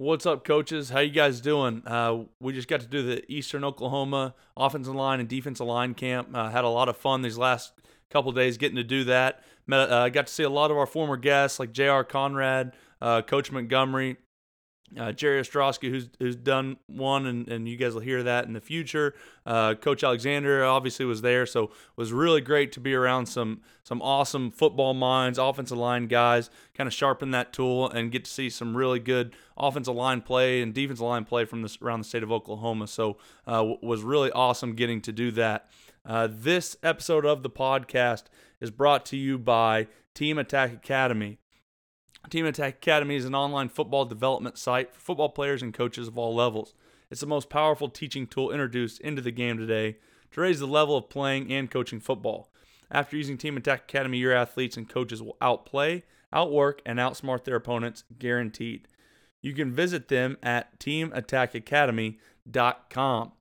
What's up, coaches? How you guys doing? Uh, we just got to do the Eastern Oklahoma offensive line and defensive line camp. Uh, had a lot of fun these last couple days getting to do that. Met, uh, got to see a lot of our former guests like J.R. Conrad, uh, Coach Montgomery, uh, Jerry Ostrowski, who's who's done one, and, and you guys will hear that in the future. Uh, Coach Alexander obviously was there, so it was really great to be around some some awesome football minds, offensive line guys, kind of sharpen that tool and get to see some really good offensive line play and defensive line play from this around the state of Oklahoma. So uh, was really awesome getting to do that. Uh, this episode of the podcast is brought to you by Team Attack Academy. Team Attack Academy is an online football development site for football players and coaches of all levels. It's the most powerful teaching tool introduced into the game today to raise the level of playing and coaching football. After using Team Attack Academy, your athletes and coaches will outplay, outwork, and outsmart their opponents, guaranteed. You can visit them at teamattackacademy.com.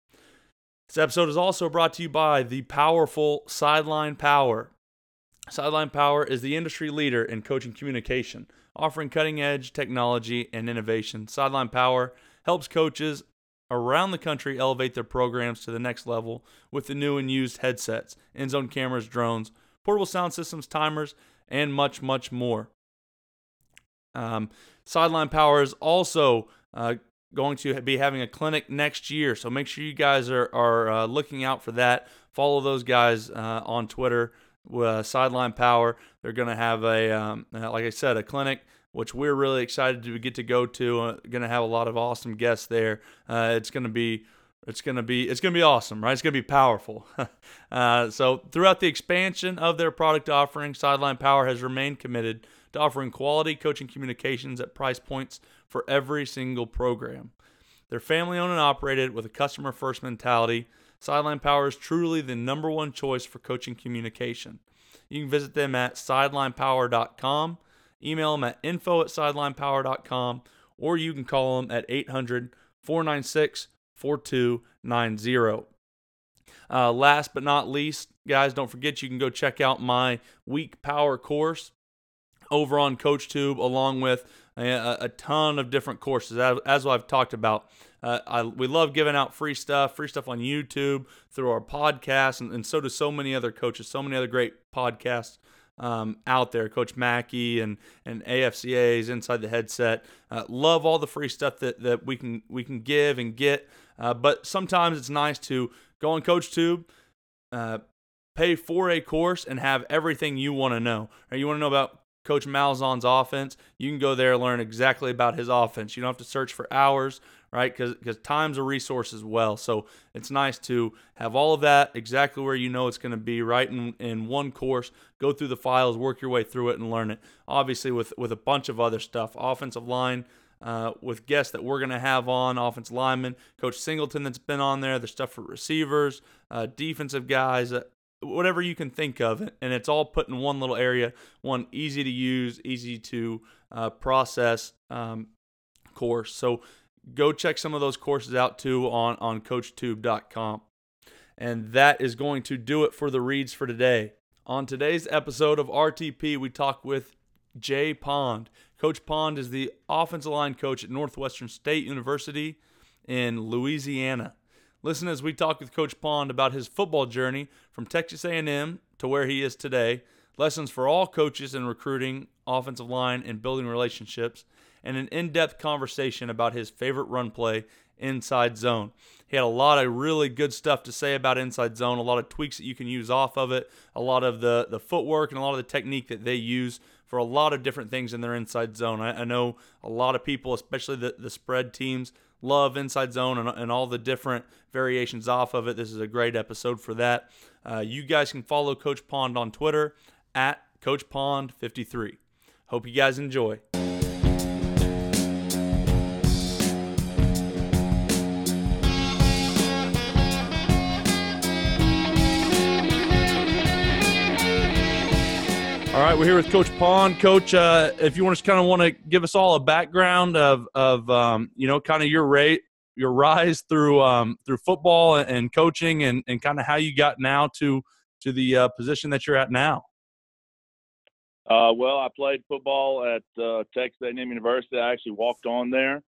This episode is also brought to you by the powerful Sideline Power. Sideline Power is the industry leader in coaching communication offering cutting edge technology and innovation. Sideline Power helps coaches around the country elevate their programs to the next level with the new and used headsets, end zone cameras, drones, portable sound systems, timers, and much, much more. Um, Sideline Power is also uh, going to be having a clinic next year, so make sure you guys are, are uh, looking out for that. Follow those guys uh, on Twitter uh, Sideline Power. They're going to have a, um, uh, like I said, a clinic which we're really excited to get to go to. Uh, going to have a lot of awesome guests there. Uh, it's going to be it's going to be it's going to be awesome, right? It's going to be powerful. uh, so throughout the expansion of their product offering, Sideline Power has remained committed to offering quality coaching communications at price points for every single program. They're family owned and operated with a customer first mentality Sideline Power is truly the number one choice for coaching communication. You can visit them at sidelinepower.com, email them at info at sidelinepower.com, or you can call them at 800 496 4290. Uh, last but not least, guys, don't forget you can go check out my week power course over on CoachTube, along with a, a ton of different courses, as, as I've talked about. Uh, I, we love giving out free stuff, free stuff on YouTube, through our podcast, and, and so do so many other coaches, so many other great podcasts um, out there. Coach Mackey and and AFCA's Inside the Headset. Uh, love all the free stuff that, that we can we can give and get. Uh, but sometimes it's nice to go on CoachTube, uh, pay for a course, and have everything you want to know. Or you want to know about Coach Malzahn's offense, you can go there learn exactly about his offense. You don't have to search for hours, right? Because time's a resource as well. So it's nice to have all of that exactly where you know it's going to be, right? In, in one course, go through the files, work your way through it, and learn it. Obviously, with, with a bunch of other stuff, offensive line. Uh, with guests that we're going to have on, offensive linemen, Coach Singleton that's been on there, there's stuff for receivers, uh, defensive guys, uh, whatever you can think of, and it's all put in one little area, one easy to use, easy to uh, process um, course. So go check some of those courses out too on on CoachTube.com. And that is going to do it for the reads for today. On today's episode of RTP, we talk with Jay Pond. Coach Pond is the offensive line coach at Northwestern State University in Louisiana. Listen as we talk with Coach Pond about his football journey from Texas A&M to where he is today, lessons for all coaches in recruiting, offensive line, and building relationships, and an in-depth conversation about his favorite run play, inside zone. He had a lot of really good stuff to say about inside zone, a lot of tweaks that you can use off of it, a lot of the the footwork and a lot of the technique that they use for a lot of different things in their inside zone. I, I know a lot of people, especially the, the spread teams, love Inside Zone and, and, all the different variations off of it. This is a great episode for that. Uh, you guys can follow Coach Pond on Twitter at Coach Pond53. Hope you guys enjoy. Right, we're here with Coach Pond. Coach, uh, if you want to kind of want to give us all a background of of um, you know kind of your rate your rise through um, through football and coaching and, and kind of how you got now to to the uh, position that you're at now. Uh, well, I played football at uh, Texas A&M University. I actually walked on there.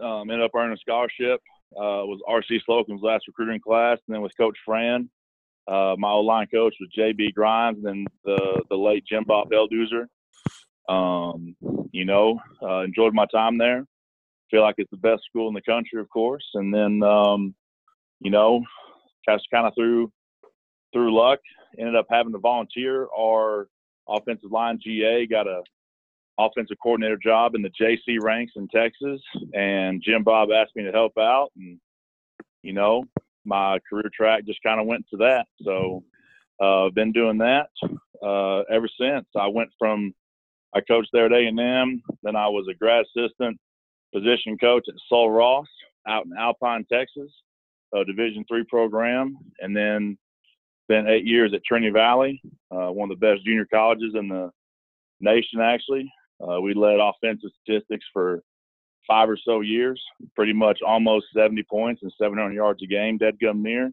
Um, ended up earning a scholarship. Uh, was RC Slocum's last recruiting class, and then with Coach Fran, uh, my old line coach was JB Grimes, and then the the late Jim Bob Helduser. Um, you know, uh, enjoyed my time there. Feel like it's the best school in the country, of course. And then, um, you know, just kind of through through luck, ended up having to volunteer. Our offensive line GA got a offensive coordinator job in the JC ranks in Texas, and Jim Bob asked me to help out, and you know, my career track just kind of went to that. So uh, I've been doing that uh, ever since. I went from I coached there at A&M, then I was a grad assistant position coach at Sul Ross out in Alpine, Texas, a Division three program, and then spent eight years at Trinity Valley, uh, one of the best junior colleges in the nation. Actually, uh, we led offensive statistics for five or so years, pretty much almost 70 points and 700 yards a game, dead gum near,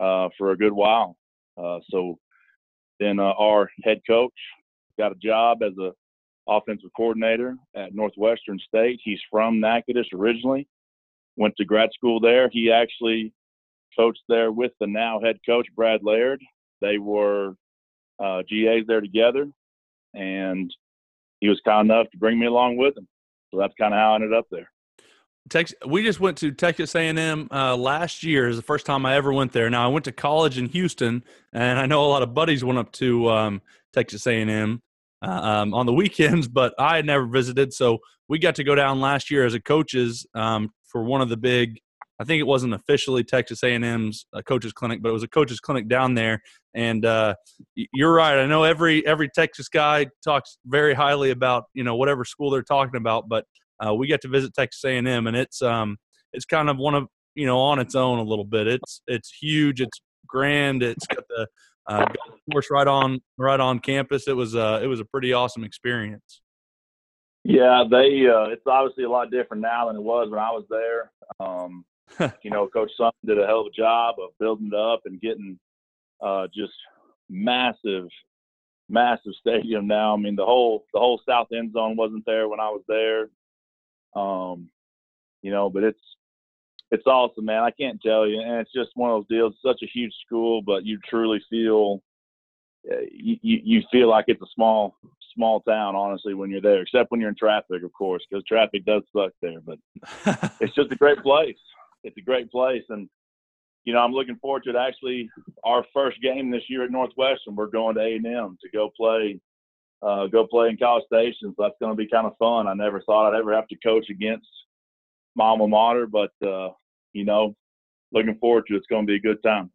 uh, for a good while. Uh, so then uh, our head coach got a job as a offensive coordinator at Northwestern State. He's from Natchitoches originally, went to grad school there. He actually coached there with the now head coach Brad Laird. They were uh, GAs there together, and he was kind enough to bring me along with him. So that's kind of how I ended up there. Texas, we just went to Texas A&M uh, last year. Is the first time I ever went there. Now I went to college in Houston, and I know a lot of buddies went up to um, Texas A&M uh, um, on the weekends, but I had never visited. So we got to go down last year as a coaches um, for one of the big. I think it wasn't officially Texas A&M's uh, coaches clinic, but it was a coaches clinic down there. And uh, you're right. I know every every Texas guy talks very highly about you know whatever school they're talking about, but uh, we get to visit Texas A&M, and it's um it's kind of one of you know on its own a little bit. It's it's huge. It's grand. It's got the uh, course right on right on campus. It was uh, it was a pretty awesome experience. Yeah, they uh, it's obviously a lot different now than it was when I was there. Um, you know, Coach Sun did a hell of a job of building it up and getting uh, just massive, massive stadium now. I mean, the whole the whole south end zone wasn't there when I was there. Um, you know, but it's it's awesome, man. I can't tell you, and it's just one of those deals. Such a huge school, but you truly feel uh, you, you feel like it's a small small town, honestly, when you're there. Except when you're in traffic, of course, because traffic does suck there. But it's just a great place. It's a great place, and you know I'm looking forward to it. Actually, our first game this year at Northwestern, we're going to A and M to go play. Uh, go play in College Station, so that's going to be kind of fun. I never thought I'd ever have to coach against my alma mater, but uh, you know, looking forward to it. It's going to be a good time.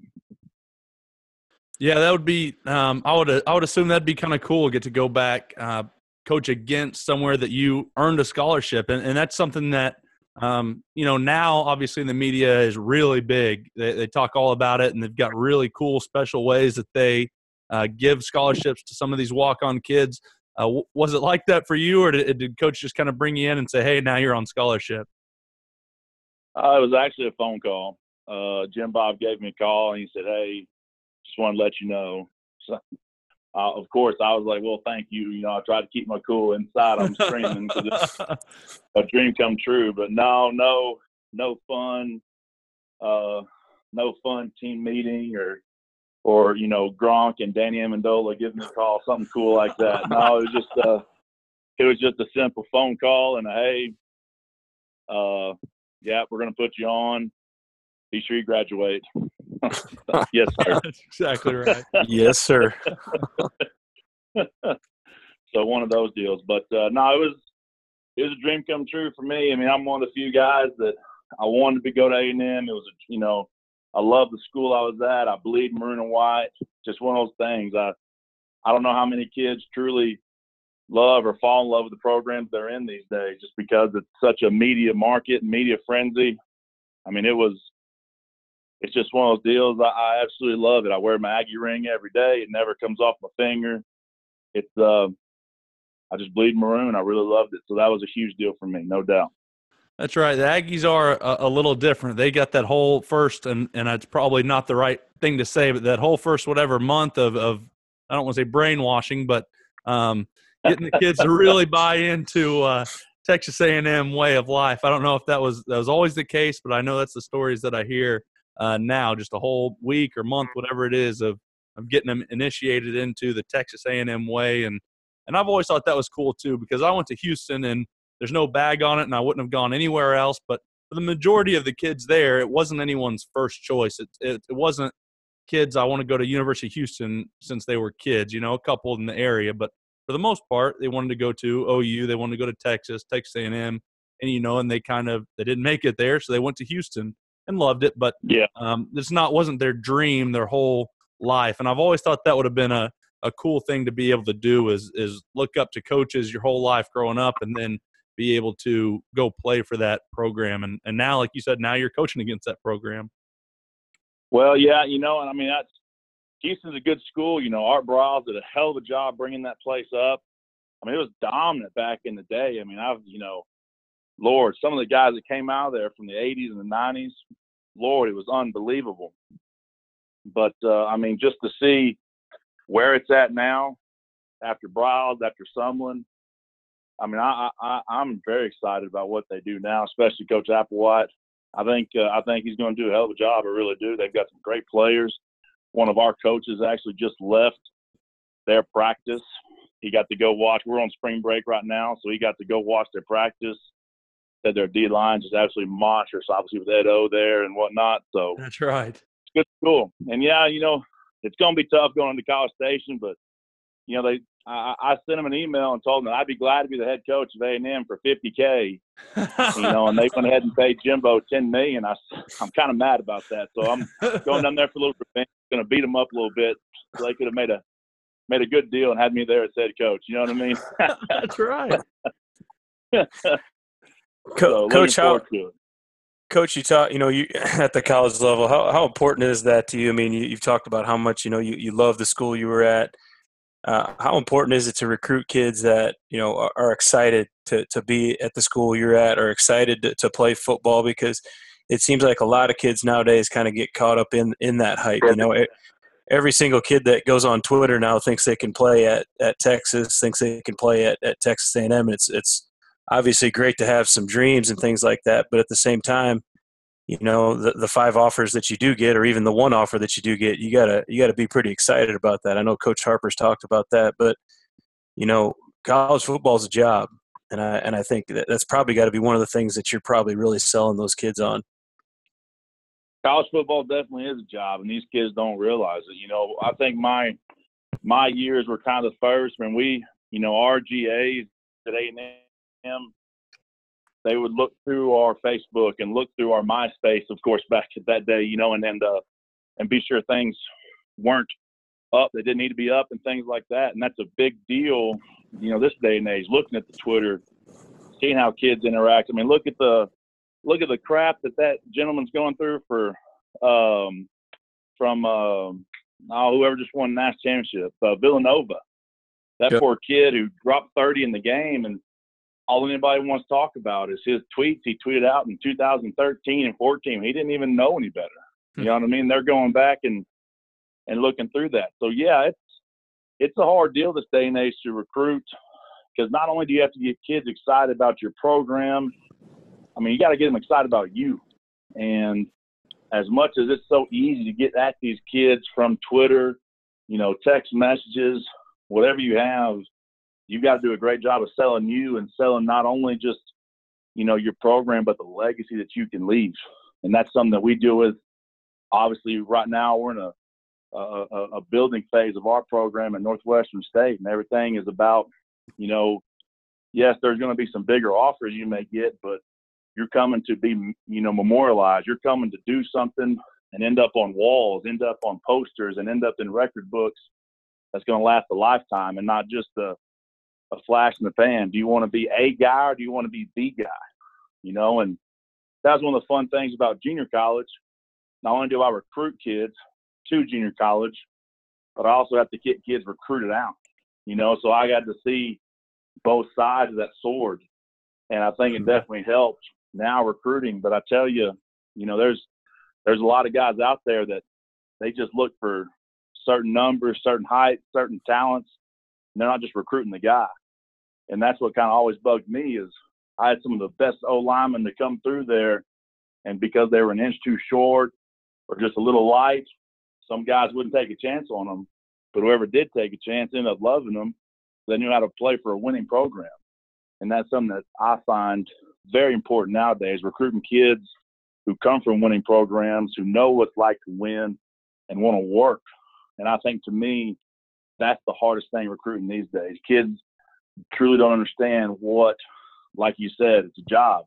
Yeah, that would be. Um, I would. I would assume that'd be kind of cool. Get to go back, uh, coach against somewhere that you earned a scholarship, and, and that's something that um, you know now obviously the media is really big. They, they talk all about it, and they've got really cool special ways that they uh, give scholarships to some of these walk-on kids. Uh, was it like that for you, or did, did coach just kind of bring you in and say, "Hey, now you're on scholarship"? Uh, it was actually a phone call. Uh, Jim Bob gave me a call and he said, "Hey, just want to let you know." uh, of course, I was like, "Well, thank you." You know, I tried to keep my cool inside. I'm screaming because it's a dream come true. But no, no, no fun, uh, no fun team meeting or or you know Gronk and Danny Amendola giving me a call, something cool like that. No, it was just uh, it was just a simple phone call and a hey, uh, yeah, we're going to put you on. Be sure you graduate. yes, sir. That's exactly right. yes, sir. so one of those deals, but uh, no, it was it was a dream come true for me. I mean, I'm one of the few guys that I wanted to go to A&M. It was, a, you know, I love the school I was at. I bleed maroon and white. Just one of those things. I I don't know how many kids truly love or fall in love with the programs they're in these days just because it's such a media market media frenzy. I mean, it was, it's just one of those deals. I, I absolutely love it. I wear my Aggie ring every day. It never comes off my finger. It's, uh, I just bleed maroon. I really loved it. So that was a huge deal for me, no doubt. That's right. The Aggies are a, a, little different. They got that whole first, and and it's probably not the right thing to say, but that whole first whatever month of of I don't want to say brainwashing, but um, getting the kids to really buy into uh, Texas A&M way of life. I don't know if that was that was always the case, but I know that's the stories that I hear uh, now. Just a whole week or month, whatever it is, of of getting them initiated into the Texas A&M way, and and I've always thought that was cool too because I went to Houston and there's no bag on it, and I wouldn't have gone anywhere else. But for the majority of the kids there, it wasn't anyone's first choice. It it, it wasn't kids I want to go to University of Houston since they were kids. You know, a couple in the area, but for the most part, they wanted to go to OU. They wanted to go to Texas, Texas A&M, and you know, and they kind of they didn't make it there, so they went to Houston and loved it. But yeah, um, it's not wasn't their dream their whole life. And I've always thought that would have been a a cool thing to be able to do is is look up to coaches your whole life growing up, and then be able to go play for that program. And and now, like you said, now you're coaching against that program. Well, yeah, you know, and I mean that's Houston's a good school. You know, Art Briles did a hell of a job bringing that place up. I mean, it was dominant back in the day. I mean, I've, you know, Lord, some of the guys that came out of there from the 80s and the 90s, Lord, it was unbelievable. But, uh, I mean, just to see where it's at now after Briles, after Sumlin, I mean, I, I, I'm very excited about what they do now, especially Coach Applewhite. I think uh, I think he's going to do a hell of a job. I really do. They've got some great players one of our coaches actually just left their practice. He got to go watch. We're on spring break right now, so he got to go watch their practice. Said their D lines is absolutely monstrous, obviously with Ed O there and whatnot. So that's right. It's good school, and yeah, you know, it's going to be tough going into College Station, but you know, they I, I sent them an email and told them that I'd be glad to be the head coach of A and M for 50k. you know, and they went ahead and paid Jimbo 10 million. I, I'm kind of mad about that, so I'm going down there for a little bit. Going to beat them up a little bit. So they could have made a made a good deal and had me there as head coach. You know what I mean? That's right. Co- so coach, how, Coach, you talk, you know, you at the college level, how, how important is that to you? I mean, you, have talked about how much, you know, you, you love the school you were at. Uh, how important is it to recruit kids that you know are, are, excited to, to be at the school you're at or excited to, to, play football because it seems like a lot of kids nowadays kind of get caught up in in that hype you know every single kid that goes on twitter now thinks they can play at, at texas thinks they can play at, at texas a&m it's it's obviously great to have some dreams and things like that but at the same time you know the, the five offers that you do get or even the one offer that you do get you gotta you gotta be pretty excited about that. I know coach harper's talked about that but you know college football's a job and i and i think that that's probably got to be one of the things that you're probably really selling those kids on. College football definitely is a job and these kids don't realize it you know. I think my my years were kind of the first when we you know our GAs at a&m they would look through our Facebook and look through our MySpace, of course, back at that day, you know, and and uh, and be sure things weren't up, they didn't need to be up, and things like that. And that's a big deal, you know, this day and age. Looking at the Twitter, seeing how kids interact. I mean, look at the look at the crap that that gentleman's going through for um, from uh, oh, whoever just won the national championship, uh, Villanova. That yep. poor kid who dropped 30 in the game and all anybody wants to talk about is his tweets he tweeted out in 2013 and 14. He didn't even know any better. You hmm. know what I mean? They're going back and and looking through that. So yeah, it's it's a hard deal this day and age to recruit because not only do you have to get kids excited about your program, I mean you got to get them excited about you. And as much as it's so easy to get at these kids from Twitter, you know, text messages, whatever you have, you got to do a great job of selling you and selling not only just you know your program but the legacy that you can leave. And that's something that we deal with obviously right now we're in a a, a building phase of our program in northwestern state and everything is about you know yes there's going to be some bigger offers you may get but you're coming to be you know memorialized. You're coming to do something and end up on walls end up on posters and end up in record books that's going to last a lifetime and not just the a flash in the pan. Do you want to be a guy or do you want to be the guy? You know, and that's one of the fun things about junior college. Not only do I recruit kids to junior college, but I also have to get kids recruited out. You know, so I got to see both sides of that sword, and I think it mm-hmm. definitely helped now recruiting. But I tell you, you know, there's there's a lot of guys out there that they just look for certain numbers, certain height, certain talents. And they're not just recruiting the guy and that's what kind of always bugged me is I had some of the best O linemen to come through there, and because they were an inch too short or just a little light, some guys wouldn't take a chance on them. But whoever did take a chance ended up loving them. They knew how to play for a winning program, and that's something that I find very important nowadays. Recruiting kids who come from winning programs, who know what it's like to win, and want to work. And I think to me, that's the hardest thing recruiting these days. Kids truly don't understand what, like you said, it's a job.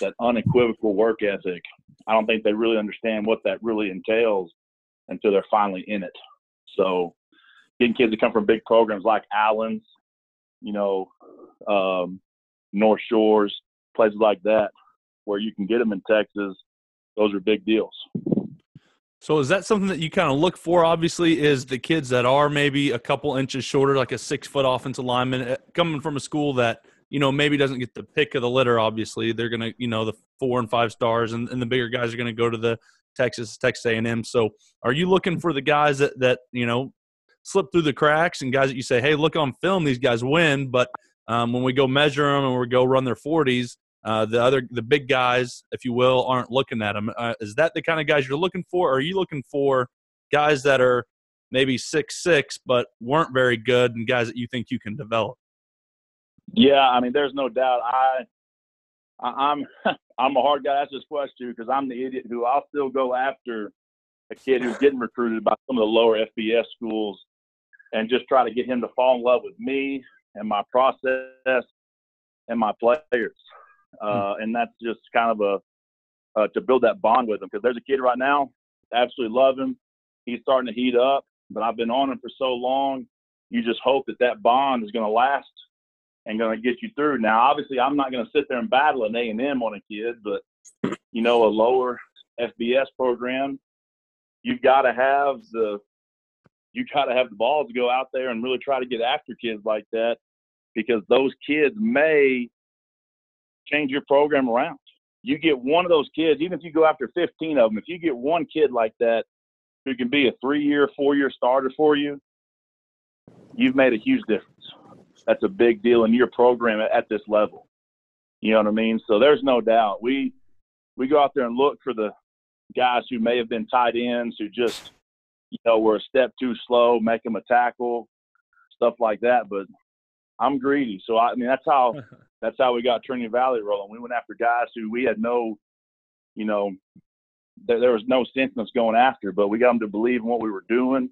That unequivocal work ethic. I don't think they really understand what that really entails until they're finally in it. So, getting kids to come from big programs like Allen's, you know, um, North Shores, places like that, where you can get them in Texas, those are big deals. So is that something that you kind of look for? Obviously, is the kids that are maybe a couple inches shorter, like a six foot offensive lineman, eh, coming from a school that you know maybe doesn't get the pick of the litter. Obviously, they're gonna you know the four and five stars, and, and the bigger guys are gonna go to the Texas Texas A and M. So are you looking for the guys that that you know slip through the cracks and guys that you say, hey, look on film, these guys win, but um, when we go measure them and we go run their forties, uh, the other the big guys, if you will, aren't looking at them. Uh, is that the kind of guys you're looking for? Or are you looking for guys that are maybe six six but weren't very good, and guys that you think you can develop? Yeah, I mean, there's no doubt. I, I am I'm, I'm a hard guy to ask this question because I'm the idiot who I'll still go after a kid who's getting recruited by some of the lower FBS schools and just try to get him to fall in love with me and my process and my players. Hmm. uh, and that's just kind of a uh, to build that bond with him because there's a kid right now, absolutely love him. He's starting to heat up, but I've been on him for so long. You just hope that that bond is going to last and going to get you through. Now, obviously, I'm not going to sit there and battle an A and M on a kid, but you know, a lower FBS program, you've got to have the you got to have the balls to go out there and really try to get after kids like that because those kids may change your program around. You get one of those kids, even if you go after 15 of them, if you get one kid like that who can be a three year, four year starter for you, you've made a huge difference. That's a big deal in your program at this level. You know what I mean? So there's no doubt. We we go out there and look for the guys who may have been tight ends who just you know were a step too slow, make them a tackle, stuff like that. But I'm greedy, so I, I mean that's how that's how we got Trinity Valley rolling. We went after guys who we had no, you know, there, there was no sense in us going after, but we got them to believe in what we were doing,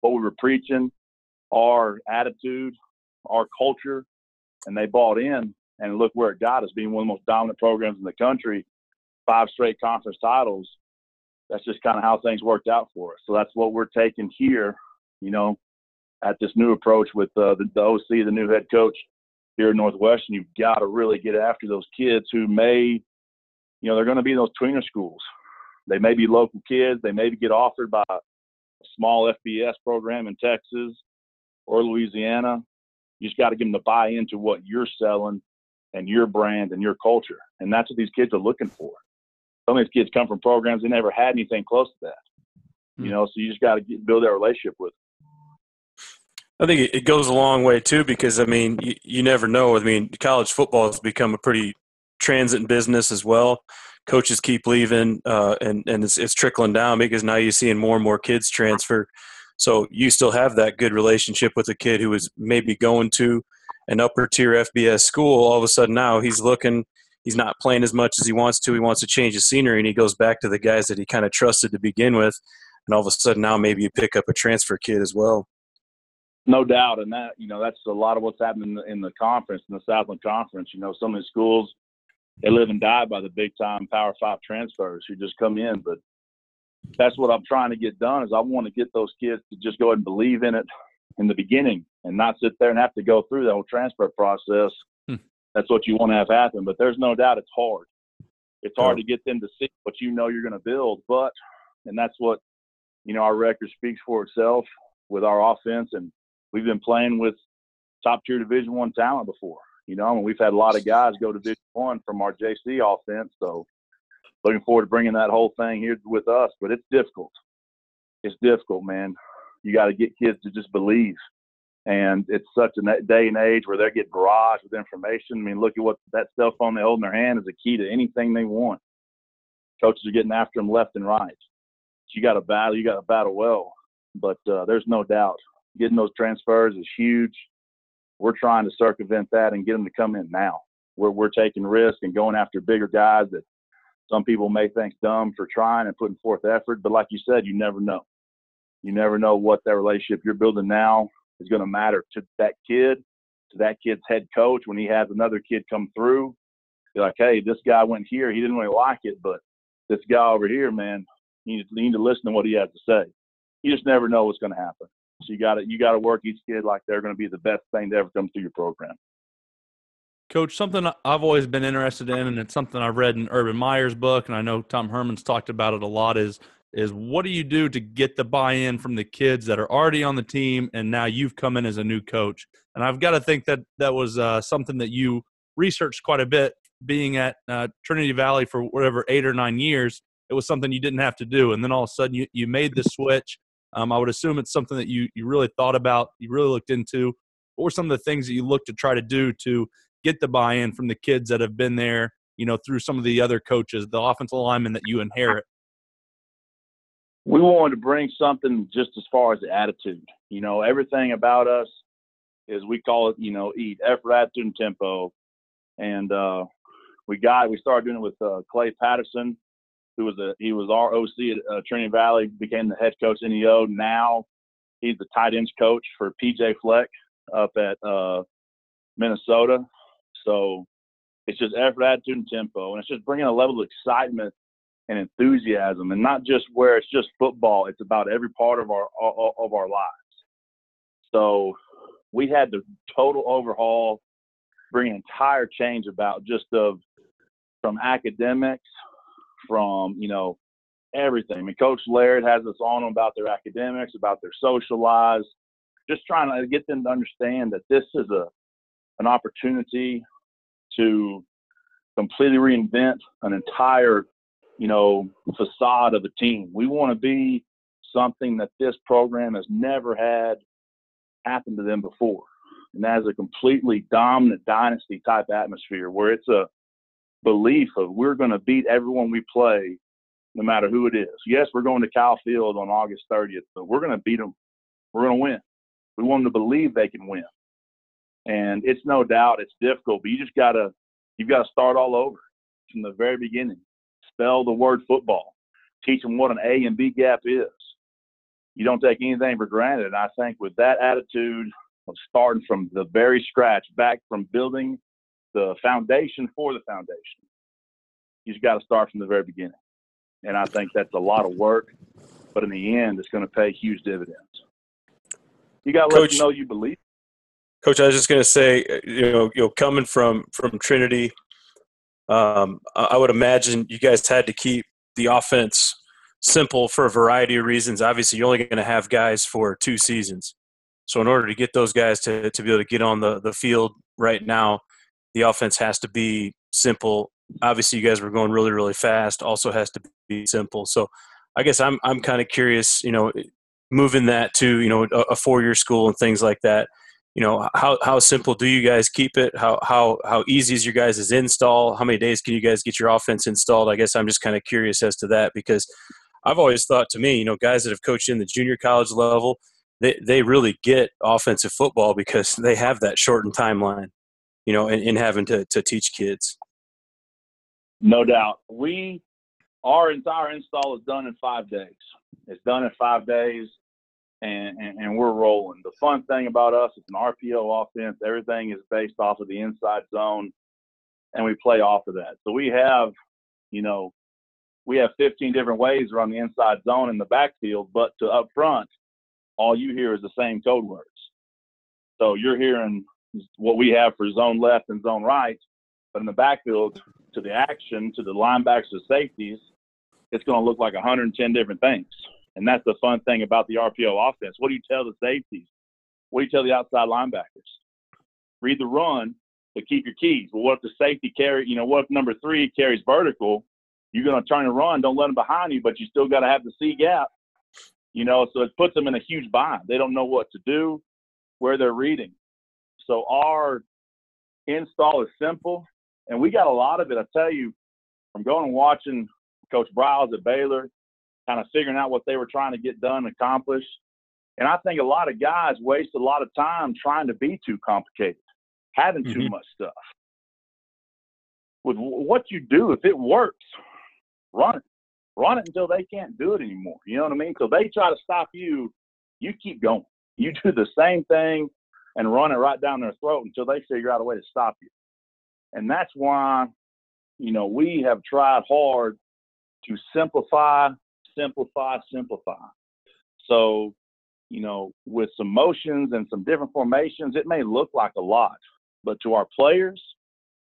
what we were preaching, our attitude, our culture, and they bought in. And look where it got us, being one of the most dominant programs in the country, five straight conference titles. That's just kind of how things worked out for us. So that's what we're taking here, you know, at this new approach with uh, the, the OC, the new head coach here in Northwestern, you've got to really get after those kids who may, you know, they're going to be in those tweener schools. They may be local kids. They maybe get offered by a small FBS program in Texas or Louisiana. You just got to get them to buy into what you're selling and your brand and your culture. And that's what these kids are looking for. Some of these kids come from programs they never had anything close to that. You hmm. know, so you just got to build that relationship with them. I think it goes a long way too because I mean you, you never know. I mean college football has become a pretty transit business as well. Coaches keep leaving, uh, and and it's, it's trickling down because now you're seeing more and more kids transfer. So you still have that good relationship with a kid who is maybe going to an upper tier FBS school. All of a sudden now he's looking, he's not playing as much as he wants to. He wants to change his scenery, and he goes back to the guys that he kind of trusted to begin with. And all of a sudden now maybe you pick up a transfer kid as well. No doubt, and that you know that's a lot of what's happening in the, in the conference, in the Southland Conference. You know, some of the schools they live and die by the big time Power Five transfers who just come in. But that's what I'm trying to get done. Is I want to get those kids to just go ahead and believe in it in the beginning, and not sit there and have to go through the whole transfer process. Hmm. That's what you want to have happen. But there's no doubt it's hard. It's hard oh. to get them to see what you know you're going to build. But and that's what you know our record speaks for itself with our offense and we've been playing with top tier Division One talent before. You know, and we've had a lot of guys go to Division One from our JC offense. So looking forward to bringing that whole thing here with us. But it's difficult. It's difficult, man. You got to get kids to just believe. And it's such a day and age where they get barraged with information. I mean, look at what that cell phone they hold in their hand is a key to anything they want. Coaches are getting after them left and right. So you got to battle. You got to battle well. But uh, there's no doubt getting those transfers is huge. We're trying to circumvent that and get them to come in now. We're we're taking risks and going after bigger guys that some people may think dumb for trying and putting forth effort. But like you said, you never know. You never know what that relationship you're building now is going to matter to that kid, to that kid's head coach when he has another kid come through. You're like, hey, this guy went here. He didn't really like it, but this guy over here, man, you need to listen to what he has to say. You just never know what's going to happen. So you got to you got to work each kid like they're going to be the best thing to ever come through your program. Coach, something I've always been interested in, and it's something I've read in Urban Meyer's book, and I know Tom Herman's talked about it a lot. Is is what do you do to get the buy-in from the kids that are already on the team, and now you've come in as a new coach? And I've got to think that that was uh, something that you researched quite a bit, being at uh, Trinity Valley for whatever eight or nine years. It was something you didn't have to do, and then all of a sudden you you made the switch um, I would assume it's something that you you really thought about, you really looked into. What were some of the things that you looked to try to do to get the buy-in from the kids that have been there, you know, through some of the other coaches, the offensive linemen that you inherit? We wanted to bring something just as far as the attitude. You know, everything about us is we call it, you know, eat effort, attitude, and tempo. And uh, we got we started doing it with uh, Clay Patterson who was a he was our OC at uh, Trinity Valley, became the head coach NEO. Now he's the tight ends coach for PJ Fleck up at uh, Minnesota. So it's just effort, attitude, and tempo, and it's just bringing a level of excitement and enthusiasm, and not just where it's just football. It's about every part of our of our lives. So we had the total overhaul, bring entire change about just of from academics from, you know, everything. I mean, Coach Laird has us on them about their academics, about their social lives, just trying to get them to understand that this is a an opportunity to completely reinvent an entire, you know, facade of a team. We want to be something that this program has never had happen to them before. And that is a completely dominant dynasty type atmosphere where it's a belief of we're going to beat everyone we play, no matter who it is. Yes, we're going to Kyle Field on August 30th, but we're going to beat them. We're going to win. We want them to believe they can win. And it's no doubt it's difficult, but you just got to you've got to start all over from the very beginning. Spell the word football. Teach them what an A and B gap is. You don't take anything for granted. And I think with that attitude of starting from the very scratch, back from building the foundation for the foundation. You just got to start from the very beginning. And I think that's a lot of work, but in the end, it's going to pay huge dividends. You got to let them know you believe. Coach, I was just going to say, uh, you know, you know, coming from from Trinity, um, I would imagine you guys had to keep the offense simple for a variety of reasons. Obviously, you're only going to have guys for two seasons. So in order to get those guys to, to be able to get on the, the field right now, the offense has to be simple. Obviously, you guys were going really, really fast. Also, has to be simple. So, I guess I'm I'm kind of curious. You know, moving that to you know a, a four year school and things like that. You know, how how simple do you guys keep it? How how how easy is your guys' install? How many days can you guys get your offense installed? I guess I'm just kind of curious as to that because I've always thought to me, you know, guys that have coached in the junior college level, they they really get offensive football because they have that shortened timeline you know, in having to, to teach kids. No doubt. We, our entire install is done in five days. It's done in five days and, and, and we're rolling. The fun thing about us is an RPO offense. Everything is based off of the inside zone and we play off of that. So we have, you know, we have 15 different ways around the inside zone in the backfield, but to up front, all you hear is the same code words. So you're hearing what we have for zone left and zone right. But in the backfield, to the action, to the linebackers, to safeties, it's going to look like 110 different things. And that's the fun thing about the RPO offense. What do you tell the safeties? What do you tell the outside linebackers? Read the run, but keep your keys. Well, what if the safety carry, you know, what if number three carries vertical? You're going to turn and run. Don't let them behind you, but you still got to have the C gap. You know, so it puts them in a huge bind. They don't know what to do where they're reading. So our install is simple, and we got a lot of it. I tell you, from going and watching Coach Briles at Baylor, kind of figuring out what they were trying to get done and accomplish. And I think a lot of guys waste a lot of time trying to be too complicated, having too mm-hmm. much stuff. With what you do, if it works, run it. Run it until they can't do it anymore. You know what I mean? So they try to stop you, you keep going. You do the same thing and run it right down their throat until they figure out a way to stop you. And that's why, you know, we have tried hard to simplify, simplify, simplify. So, you know, with some motions and some different formations, it may look like a lot, but to our players,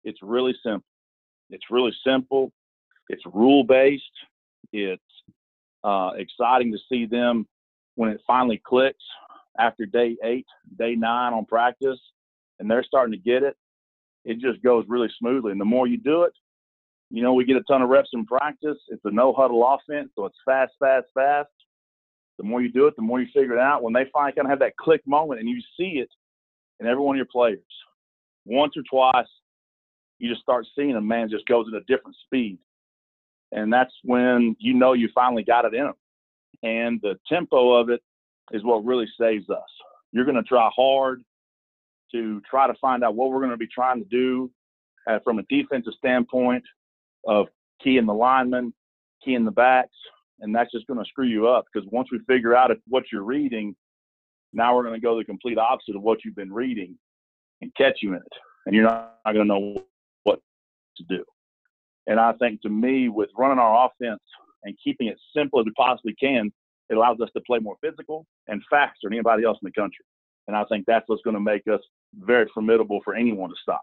it's really simple. It's really simple. It's rule based. It's uh, exciting to see them when it finally clicks after day eight, day nine on practice, and they're starting to get it, it just goes really smoothly. And the more you do it, you know, we get a ton of reps in practice. It's a no huddle offense, so it's fast, fast, fast. The more you do it, the more you figure it out. When they finally kind of have that click moment and you see it in every one of your players, once or twice, you just start seeing a man just goes at a different speed. And that's when you know you finally got it in them. And the tempo of it is what really saves us. You're going to try hard to try to find out what we're going to be trying to do uh, from a defensive standpoint of keying the linemen, keying the backs, and that's just going to screw you up because once we figure out what you're reading, now we're going to go the complete opposite of what you've been reading and catch you in it, and you're not, not going to know what to do. And I think to me, with running our offense and keeping it simple as we possibly can, it allows us to play more physical and faster than anybody else in the country. And I think that's what's going to make us very formidable for anyone to stop.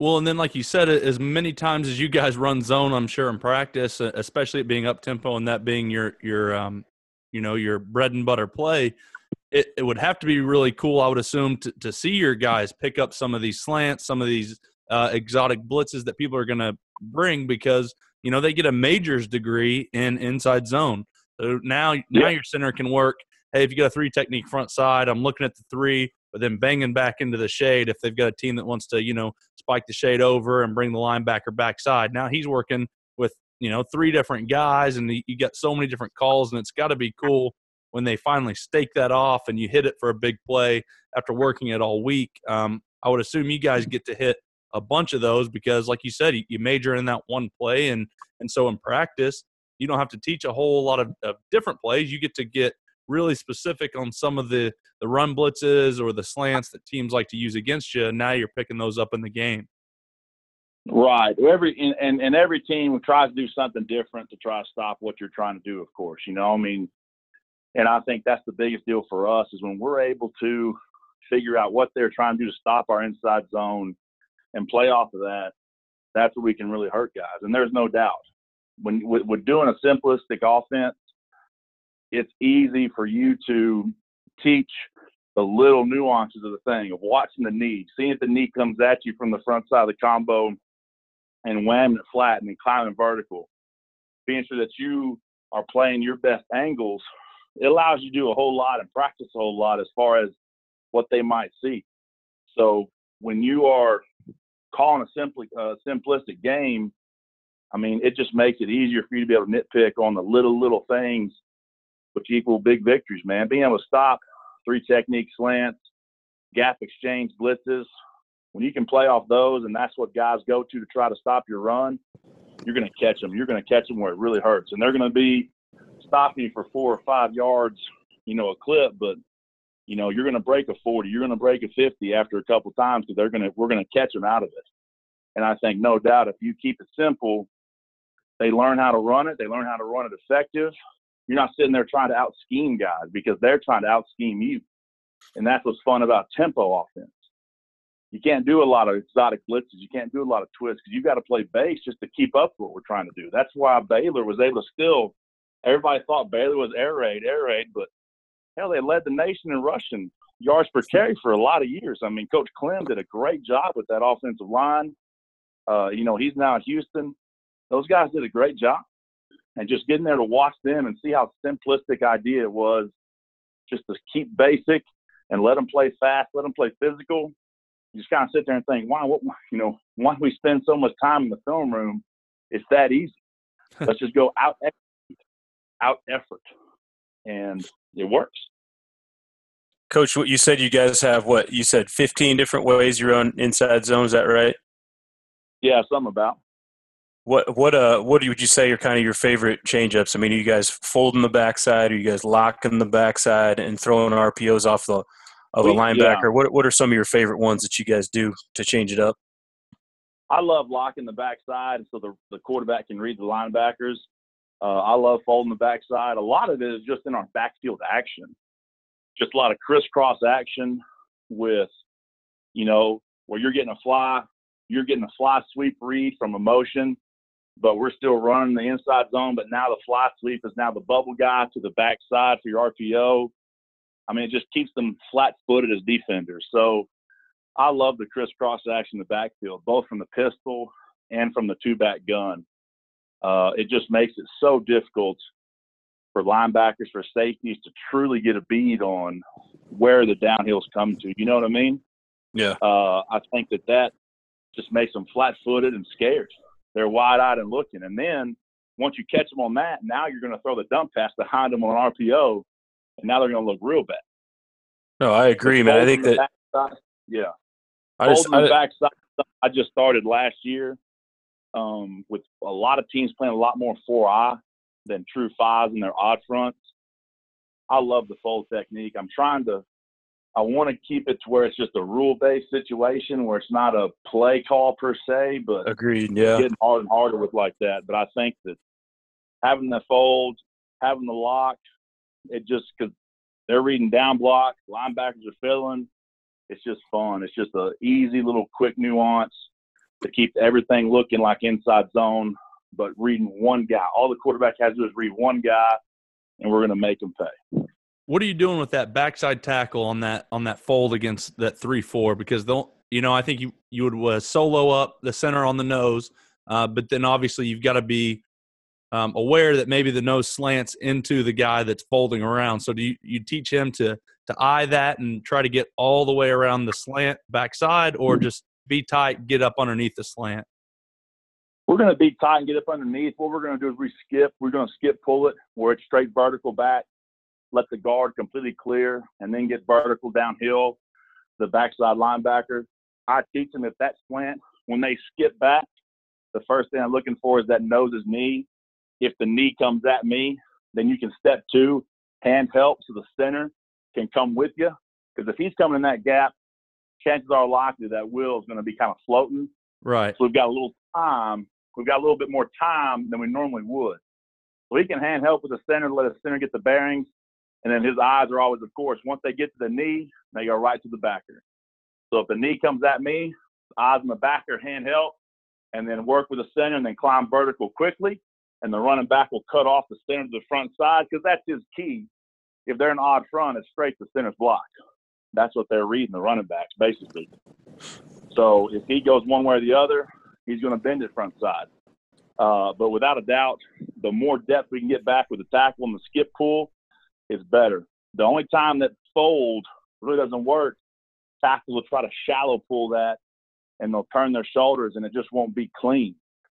Well, and then like you said, as many times as you guys run zone, I'm sure in practice, especially it being up tempo and that being your your um, you know your bread and butter play, it, it would have to be really cool, I would assume, to, to see your guys pick up some of these slants, some of these uh, exotic blitzes that people are going to bring because you know they get a major's degree in inside zone. So now now your center can work. Hey, if you got a three technique front side, I'm looking at the three but then banging back into the shade if they've got a team that wants to, you know, spike the shade over and bring the linebacker backside. Now he's working with, you know, three different guys and you got so many different calls and it's got to be cool when they finally stake that off and you hit it for a big play after working it all week. Um, I would assume you guys get to hit a bunch of those because, like you said, you major in that one play, and and so in practice, you don't have to teach a whole lot of, of different plays. You get to get really specific on some of the the run blitzes or the slants that teams like to use against you. And now you're picking those up in the game. Right. Every and, and every team tries to do something different to try to stop what you're trying to do. Of course, you know. I mean, and I think that's the biggest deal for us is when we're able to figure out what they're trying to do to stop our inside zone and play off of that. That's where we can really hurt guys. And there's no doubt when we're doing a simplistic offense it's easy for you to teach the little nuances of the thing of watching the knee, seeing if the knee comes at you from the front side of the combo and whamming it flat and then climbing vertical. Being sure that you are playing your best angles, it allows you to do a whole lot and practice a whole lot as far as what they might see. So when you are calling a simply uh, simplistic game, I mean, it just makes it easier for you to be able to nitpick on the little little things which equal big victories, man. Being able to stop three technique slants, gap exchange blitzes, when you can play off those, and that's what guys go to to try to stop your run, you're going to catch them. You're going to catch them where it really hurts, and they're going to be stopping you for four or five yards, you know, a clip, but you know you're going to break a 40, you're going to break a 50 after a couple times because they're going to we're going to catch them out of it. And I think no doubt if you keep it simple, they learn how to run it. They learn how to run it effective. You're not sitting there trying to out scheme guys because they're trying to out scheme you. And that's what's fun about tempo offense. You can't do a lot of exotic blitzes. You can't do a lot of twists because you've got to play base just to keep up with what we're trying to do. That's why Baylor was able to still. Everybody thought Baylor was air raid, air raid, but hell, they led the nation in rushing yards per carry for a lot of years. I mean, Coach Clem did a great job with that offensive line. Uh, you know, he's now in Houston. Those guys did a great job and just getting there to watch them and see how simplistic idea it was just to keep basic and let them play fast, let them play physical. You just kind of sit there and think, why, what, you know, why do we spend so much time in the film room? It's that easy. Let's just go out, out effort, and it works. Coach, what you said you guys have what you said 15 different ways you run inside zone. Is that right? Yeah, something about. What what uh what would you say are kind of your favorite changeups? I mean, are you guys folding the backside? Are you guys locking the backside and throwing RPOs off the of a linebacker? Yeah. What what are some of your favorite ones that you guys do to change it up? I love locking the backside so the the quarterback can read the linebackers. Uh, I love folding the backside. A lot of it is just in our backfield action, just a lot of crisscross action with, you know, where you're getting a fly, you're getting a fly sweep read from a motion, but we're still running the inside zone. But now the fly sweep is now the bubble guy to the backside for your RPO. I mean, it just keeps them flat footed as defenders. So I love the crisscross action in the backfield, both from the pistol and from the two back gun. Uh, it just makes it so difficult for linebackers, for safeties to truly get a bead on where the downhill's coming to. You know what I mean? Yeah. Uh, I think that that just makes them flat-footed and scared. They're wide-eyed and looking, and then once you catch them on that, now you're going to throw the dump pass behind them on RPO, and now they're going to look real bad. No, I agree, man. I think that. Backside, yeah. I just, I, backside, I just started last year um, with a lot of teams playing a lot more four eye than true fives in their odd fronts. I love the fold technique. I'm trying to I want to keep it to where it's just a rule based situation where it's not a play call per se, but agreed, yeah, getting harder and harder with like that. But I think that having the fold, having the lock, it just because they're reading down block, linebackers are filling. It's just fun. It's just a easy little quick nuance to keep everything looking like inside zone, but reading one guy. All the quarterback has to do is read one guy, and we're going to make him pay. What are you doing with that backside tackle on that on that fold against that three four? Because they'll you know I think you you would uh, solo up the center on the nose, uh, but then obviously you've got to be um, aware that maybe the nose slants into the guy that's folding around. So do you, you teach him to to eye that and try to get all the way around the slant backside, or just be tight, get up underneath the slant? We're going to be tight and get up underneath. What we're going to do is we skip. We're going to skip pull it where it's straight vertical back let the guard completely clear, and then get vertical downhill, the backside linebacker. I teach them if that slant, when they skip back, the first thing I'm looking for is that noses knee. If the knee comes at me, then you can step two, hand help so the center can come with you. Because if he's coming in that gap, chances are likely that Will is going to be kind of floating. Right. So we've got a little time. We've got a little bit more time than we normally would. So he can hand help with the center, let the center get the bearings, and then his eyes are always, of course, once they get to the knee, they go right to the backer. So if the knee comes at me, eyes on the backer, hand help, and then work with the center and then climb vertical quickly. And the running back will cut off the center to the front side because that's his key. If they're an odd front, it's straight to center's block. That's what they're reading, the running backs, basically. So if he goes one way or the other, he's going to bend it front side. Uh, but without a doubt, the more depth we can get back with the tackle and the skip pull, is better. The only time that fold really doesn't work, tackles will try to shallow pull that and they'll turn their shoulders and it just won't be clean.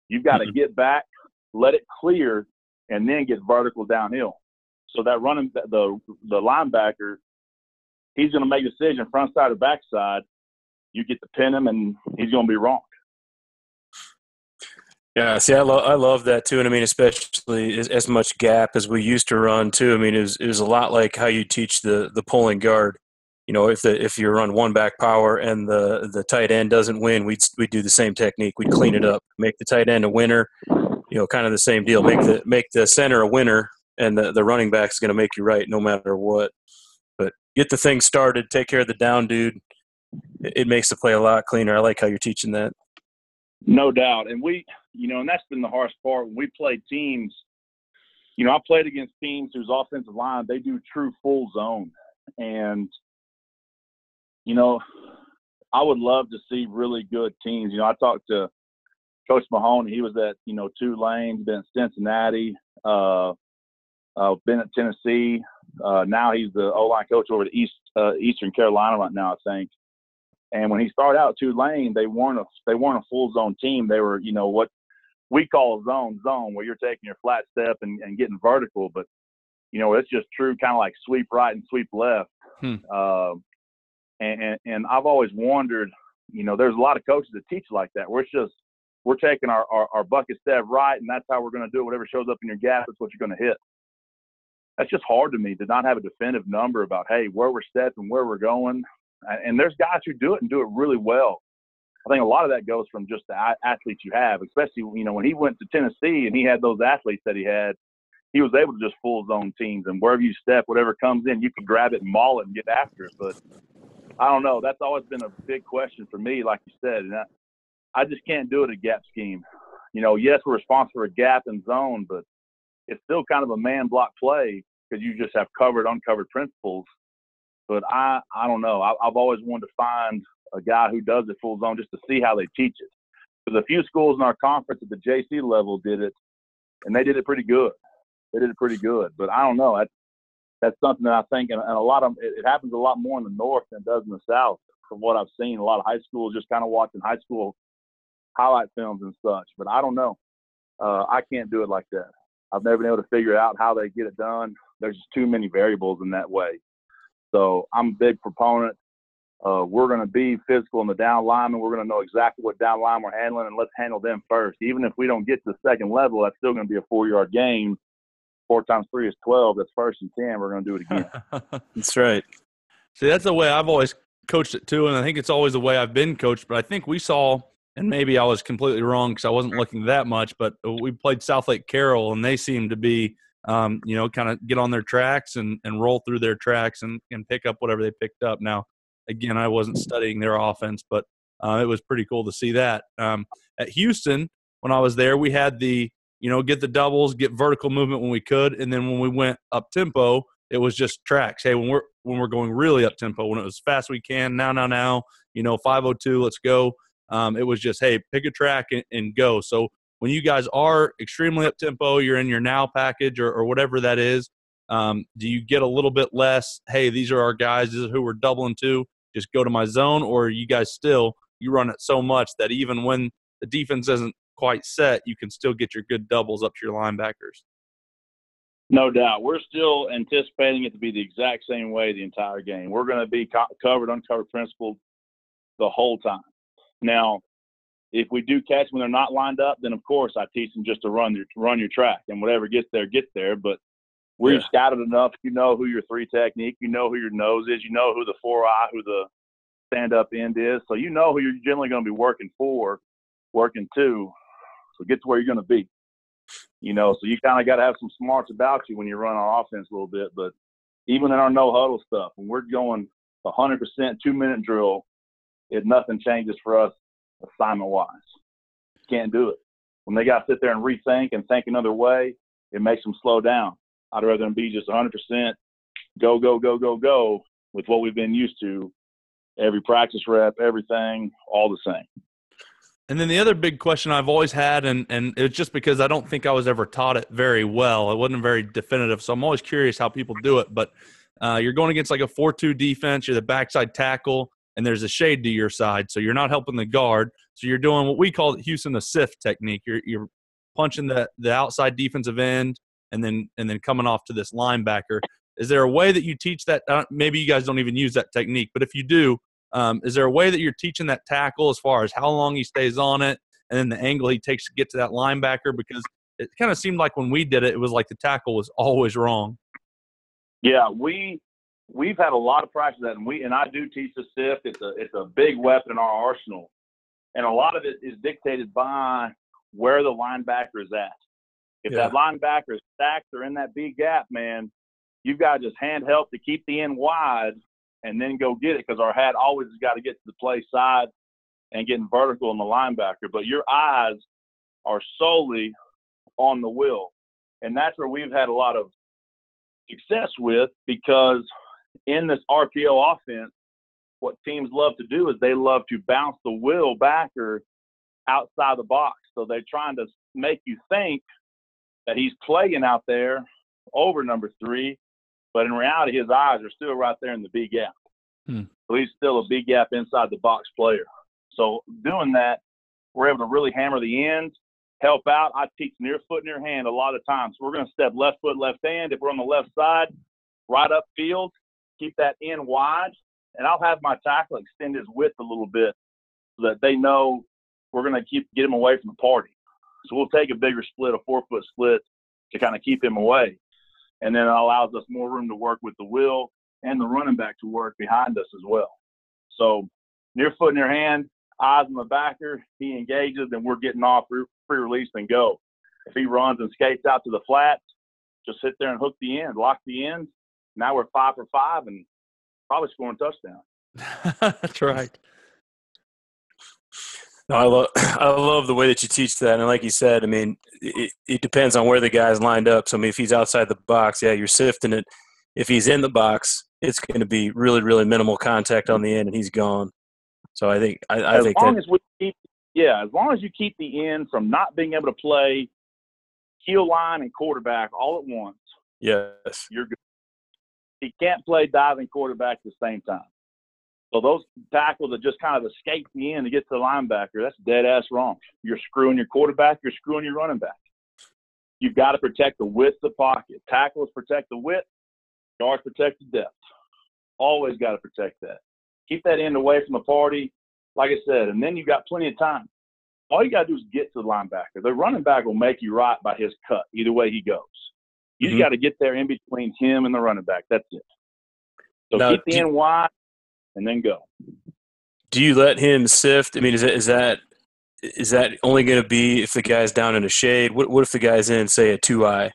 You've got to mm-hmm. get back, let it clear, and then get vertical downhill. So that running the the linebacker, he's going to make a decision front side or back side. You get to pin him, and he's going to be wrong. Yeah, see, I, lo- I love that too, and I mean, especially as, as, much gap as we used to run too. I mean, it was, it was a lot like how you teach the the pulling guard. You know, if the if you run one back power and the the tight end doesn't win, we'd we do the same technique. We'd clean it up, make the tight end a winner. You know, kind of the same deal. Make the make the center a winner, and the the running back is going to make you right no matter what. Get the thing started, take care of the down dude. It, it makes the play a lot cleaner. I like how you're teaching that. No doubt. And we, you know, and that's been the hardest part. When we play teams, you know, I played against teams whose offensive line, they do true full zone. And, you know, I would love to see really good teams. You know, I talked to Coach Mahoney. He was at, you know, Tulane, been at Cincinnati, uh, uh, been at Tennessee. Uh, now he's the O line coach over at East uh, Eastern Carolina right now, I think. And when he started out Tulane, they weren't a they weren't a full zone team. They were, you know, what we call a zone zone, where you're taking your flat step and, and getting vertical. But you know, it's just true, kind of like sweep right and sweep left. Hmm. Uh, and, and and I've always wondered, you know, there's a lot of coaches that teach like that, where it's just we're taking our, our, our bucket step right, and that's how we're going to do it. Whatever shows up in your gap, that's what you're going to hit. That's just hard to me to not have a definitive number about, hey, where we're stepping, where we're going. And there's guys who do it and do it really well. I think a lot of that goes from just the athletes you have, especially you know when he went to Tennessee and he had those athletes that he had. He was able to just full zone teams and wherever you step, whatever comes in, you can grab it and maul it and get after it. But I don't know. That's always been a big question for me, like you said, and I, I just can't do it a gap scheme. You know, yes, we're responsible for a gap and zone, but it's still kind of a man block play because you just have covered, uncovered principles. But I, I don't know. I, I've always wanted to find a guy who does it full zone just to see how they teach it. Because a few schools in our conference at the JC level did it, and they did it pretty good. They did it pretty good. But I don't know. That's that's something that I think, and, and a lot of it, it happens a lot more in the north than it does in the south. From what I've seen, a lot of high schools just kind of watching high school highlight films and such. But I don't know. Uh, I can't do it like that. I've never been able to figure out how they get it done. There's just too many variables in that way. So I'm a big proponent. Uh, we're going to be physical in the down lineman. We're going to know exactly what down line we're handling, and let's handle them first. Even if we don't get to the second level, that's still going to be a four-yard game. Four times three is twelve. That's first and ten. We're going to do it again. that's right. See, that's the way I've always coached it too, and I think it's always the way I've been coached. But I think we saw and maybe I was completely wrong because I wasn't looking that much, but we played Southlake Carroll, and they seemed to be, um, you know, kind of get on their tracks and, and roll through their tracks and, and pick up whatever they picked up. Now, again, I wasn't studying their offense, but uh, it was pretty cool to see that. Um, at Houston, when I was there, we had the, you know, get the doubles, get vertical movement when we could, and then when we went up tempo, it was just tracks. Hey, when we're when we're going really up tempo, when it was fast we can, now, now, now, you know, 502, let's go um, it was just, hey, pick a track and, and, go. So when you guys are extremely up tempo, you're in your now package or, or whatever that is. Um, do you get a little bit less? Hey, these are our guys. This is who we're doubling to. Just go to my zone, or you guys still you run it so much that even when the defense isn't quite set, you can still get your good doubles up to your linebackers. No doubt. We're still anticipating it to be the exact same way the entire game. We're going to be co- covered, uncovered principle the whole time. Now, if we do catch when they're not lined up, then of course I teach them just to run your run your track and whatever gets there gets there. But we're yeah. scouted enough. You know who your three technique. You know who your nose is. You know who the four eye, who the stand up end is. So you know who you're generally going to be working for, working to. So get to where you're going to be. You know, so you kind of got to have some smarts about you when you run our offense a little bit. But even in our no huddle stuff, when we're going 100% two minute drill, it nothing changes for us assignment wise. Can't do it. When they got to sit there and rethink and think another way, it makes them slow down. I'd rather them be just 100% go, go, go, go, go with what we've been used to. Every practice rep, everything, all the same. And then the other big question I've always had, and, and it's just because I don't think I was ever taught it very well. It wasn't very definitive. So I'm always curious how people do it. But uh, you're going against like a 4 2 defense, you're the backside tackle and there's a shade to your side, so you're not helping the guard. So you're doing what we call Houston the sift technique. You're you're punching the the outside defensive end and then and then coming off to this linebacker. Is there a way that you teach that? Uh, maybe you guys don't even use that technique, but if you do, um, is there a way that you're teaching that tackle as far as how long he stays on it and then the angle he takes to get to that linebacker? Because it kind of seemed like when we did it, it was like the tackle was always wrong. Yeah, we we've had a lot of practice that, and we and I do teach the sift. It's a it's a big weapon in our arsenal, and a lot of it is dictated by where the linebacker is at. If yeah. that linebacker is stacked or in that B gap, man, you've got to just hand help to keep the end wide and then go get it because our hat always has got to get to the play side and getting vertical in the linebacker. But your eyes are solely on the will. And that's where we've had a lot of success with because in this RPO offense, what teams love to do is they love to bounce the will backer outside the box. So they're trying to make you think that he's playing out there over number three, but in reality, his eyes are still right there in the B gap. Hmm. So he's still a B gap inside the box player. So doing that, we're able to really hammer the ends, help out. I teach near foot, near hand a lot of times. So we're going to step left foot, left hand. If we're on the left side, right up field, keep that end wide, and I'll have my tackle extend his width a little bit so that they know we're going to keep get him away from the party. So we'll take a bigger split, a four foot split, to kind of keep him away, and then it allows us more room to work with the will and the running back to work behind us as well. So near foot, near hand, eyes on the backer, he engages, and we're getting off free release and go. If he runs and skates out to the flat, just sit there and hook the end, lock the end. Now we're five for five and probably scoring touchdown. That's right. No, I love I love the way that you teach that, and like you said, I mean, it, it depends on where the guy's lined up. So I mean, if he's outside the box, yeah, you're sifting it. If he's in the box, it's going to be really, really minimal contact on the end, and he's gone. So I think I, I as think long that, as we keep, yeah, as long as you keep the end from not being able to play heel line and quarterback all at once. Yes, you're good. He can't play diving quarterback at the same time. So those tackles that just kind of escape the end to get to the linebacker, that's dead ass wrong. You're screwing your quarterback, you're screwing your running back. You've got to protect the width of the pocket. Tackles protect the width, guards protect the depth. Always got to protect that. Keep that end away from the party, like I said, and then you've got plenty of time. All you got to do is get to the linebacker. The running back will make you right by his cut, either way he goes. You mm-hmm. got to get there in between him and the running back. That's it. So now, keep the end wide and then go. Do you let him sift? I mean, is that is that is that only going to be if the guy's down in a shade? What what if the guy's in say a two eye?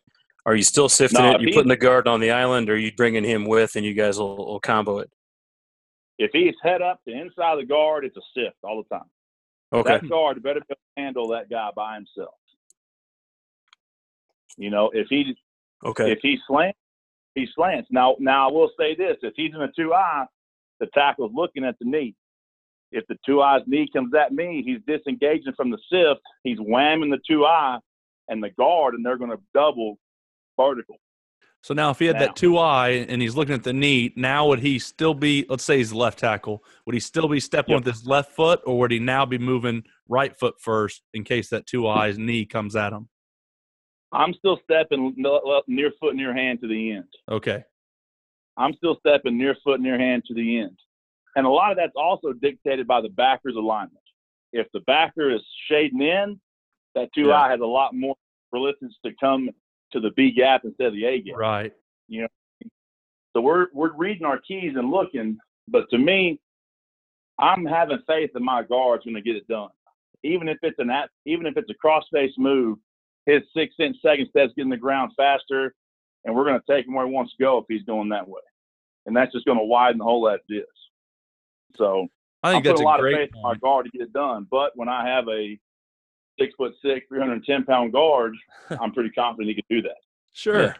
Are you still sifting it? You putting the guard on the island, or are you bringing him with, and you guys will, will combo it? If he's head up to inside the guard, it's a sift all the time. Okay. That guard better handle that guy by himself. You know, if he okay if he slants, he slants. Now now I will say this: if he's in a two eye, the tackle's looking at the knee. If the two eyes knee comes at me, he's disengaging from the sift. He's whamming the two eye and the guard, and they're going to double vertical. So now, if he had now. that two eye and he's looking at the knee, now would he still be? Let's say he's left tackle. Would he still be stepping yep. with his left foot, or would he now be moving right foot first in case that two eyes knee comes at him? I'm still stepping near foot, near hand to the end. Okay. I'm still stepping near foot, near hand to the end. And a lot of that's also dictated by the backer's alignment. If the backer is shading in, that two yeah. eye has a lot more resistance to come to the B gap instead of the A gap. Right. You know. So we're we're reading our keys and looking, but to me, I'm having faith in my guards going to get it done. Even if it's an even if it's a cross face move, his six inch second step's getting the ground faster and we're going to take him where he wants to go if he's going that way. And that's just going to widen the hole that it is. So I think I'm that's a lot of faith in my guard to get it done. But when I have a six foot six, 310 pound guard, I'm pretty confident he can do that. Sure. Yeah.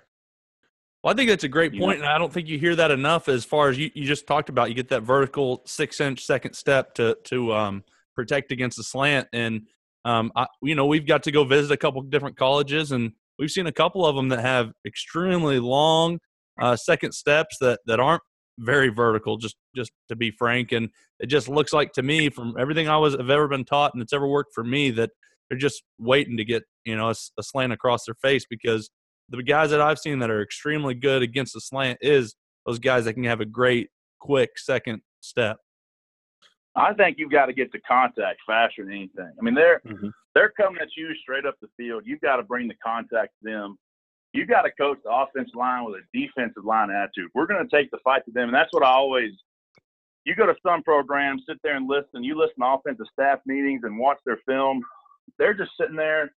Well, I think that's a great point, and I don't think you hear that enough. As far as you, you just talked about, you get that vertical six inch second step to to um, protect against the slant, and um, I, you know we've got to go visit a couple different colleges, and we've seen a couple of them that have extremely long uh, second steps that that aren't very vertical. Just just to be frank, and it just looks like to me from everything I was have ever been taught and it's ever worked for me that they're just waiting to get you know a, a slant across their face because the guys that I've seen that are extremely good against the slant is those guys that can have a great quick second step. I think you've got to get the contact faster than anything. I mean, they're mm-hmm. they're coming at you straight up the field. You've got to bring the contact to them. You've got to coach the offensive line with a defensive line attitude. We're going to take the fight to them, and that's what I always. You go to some programs, sit there and listen. You listen to offensive staff meetings and watch their film. They're just sitting there.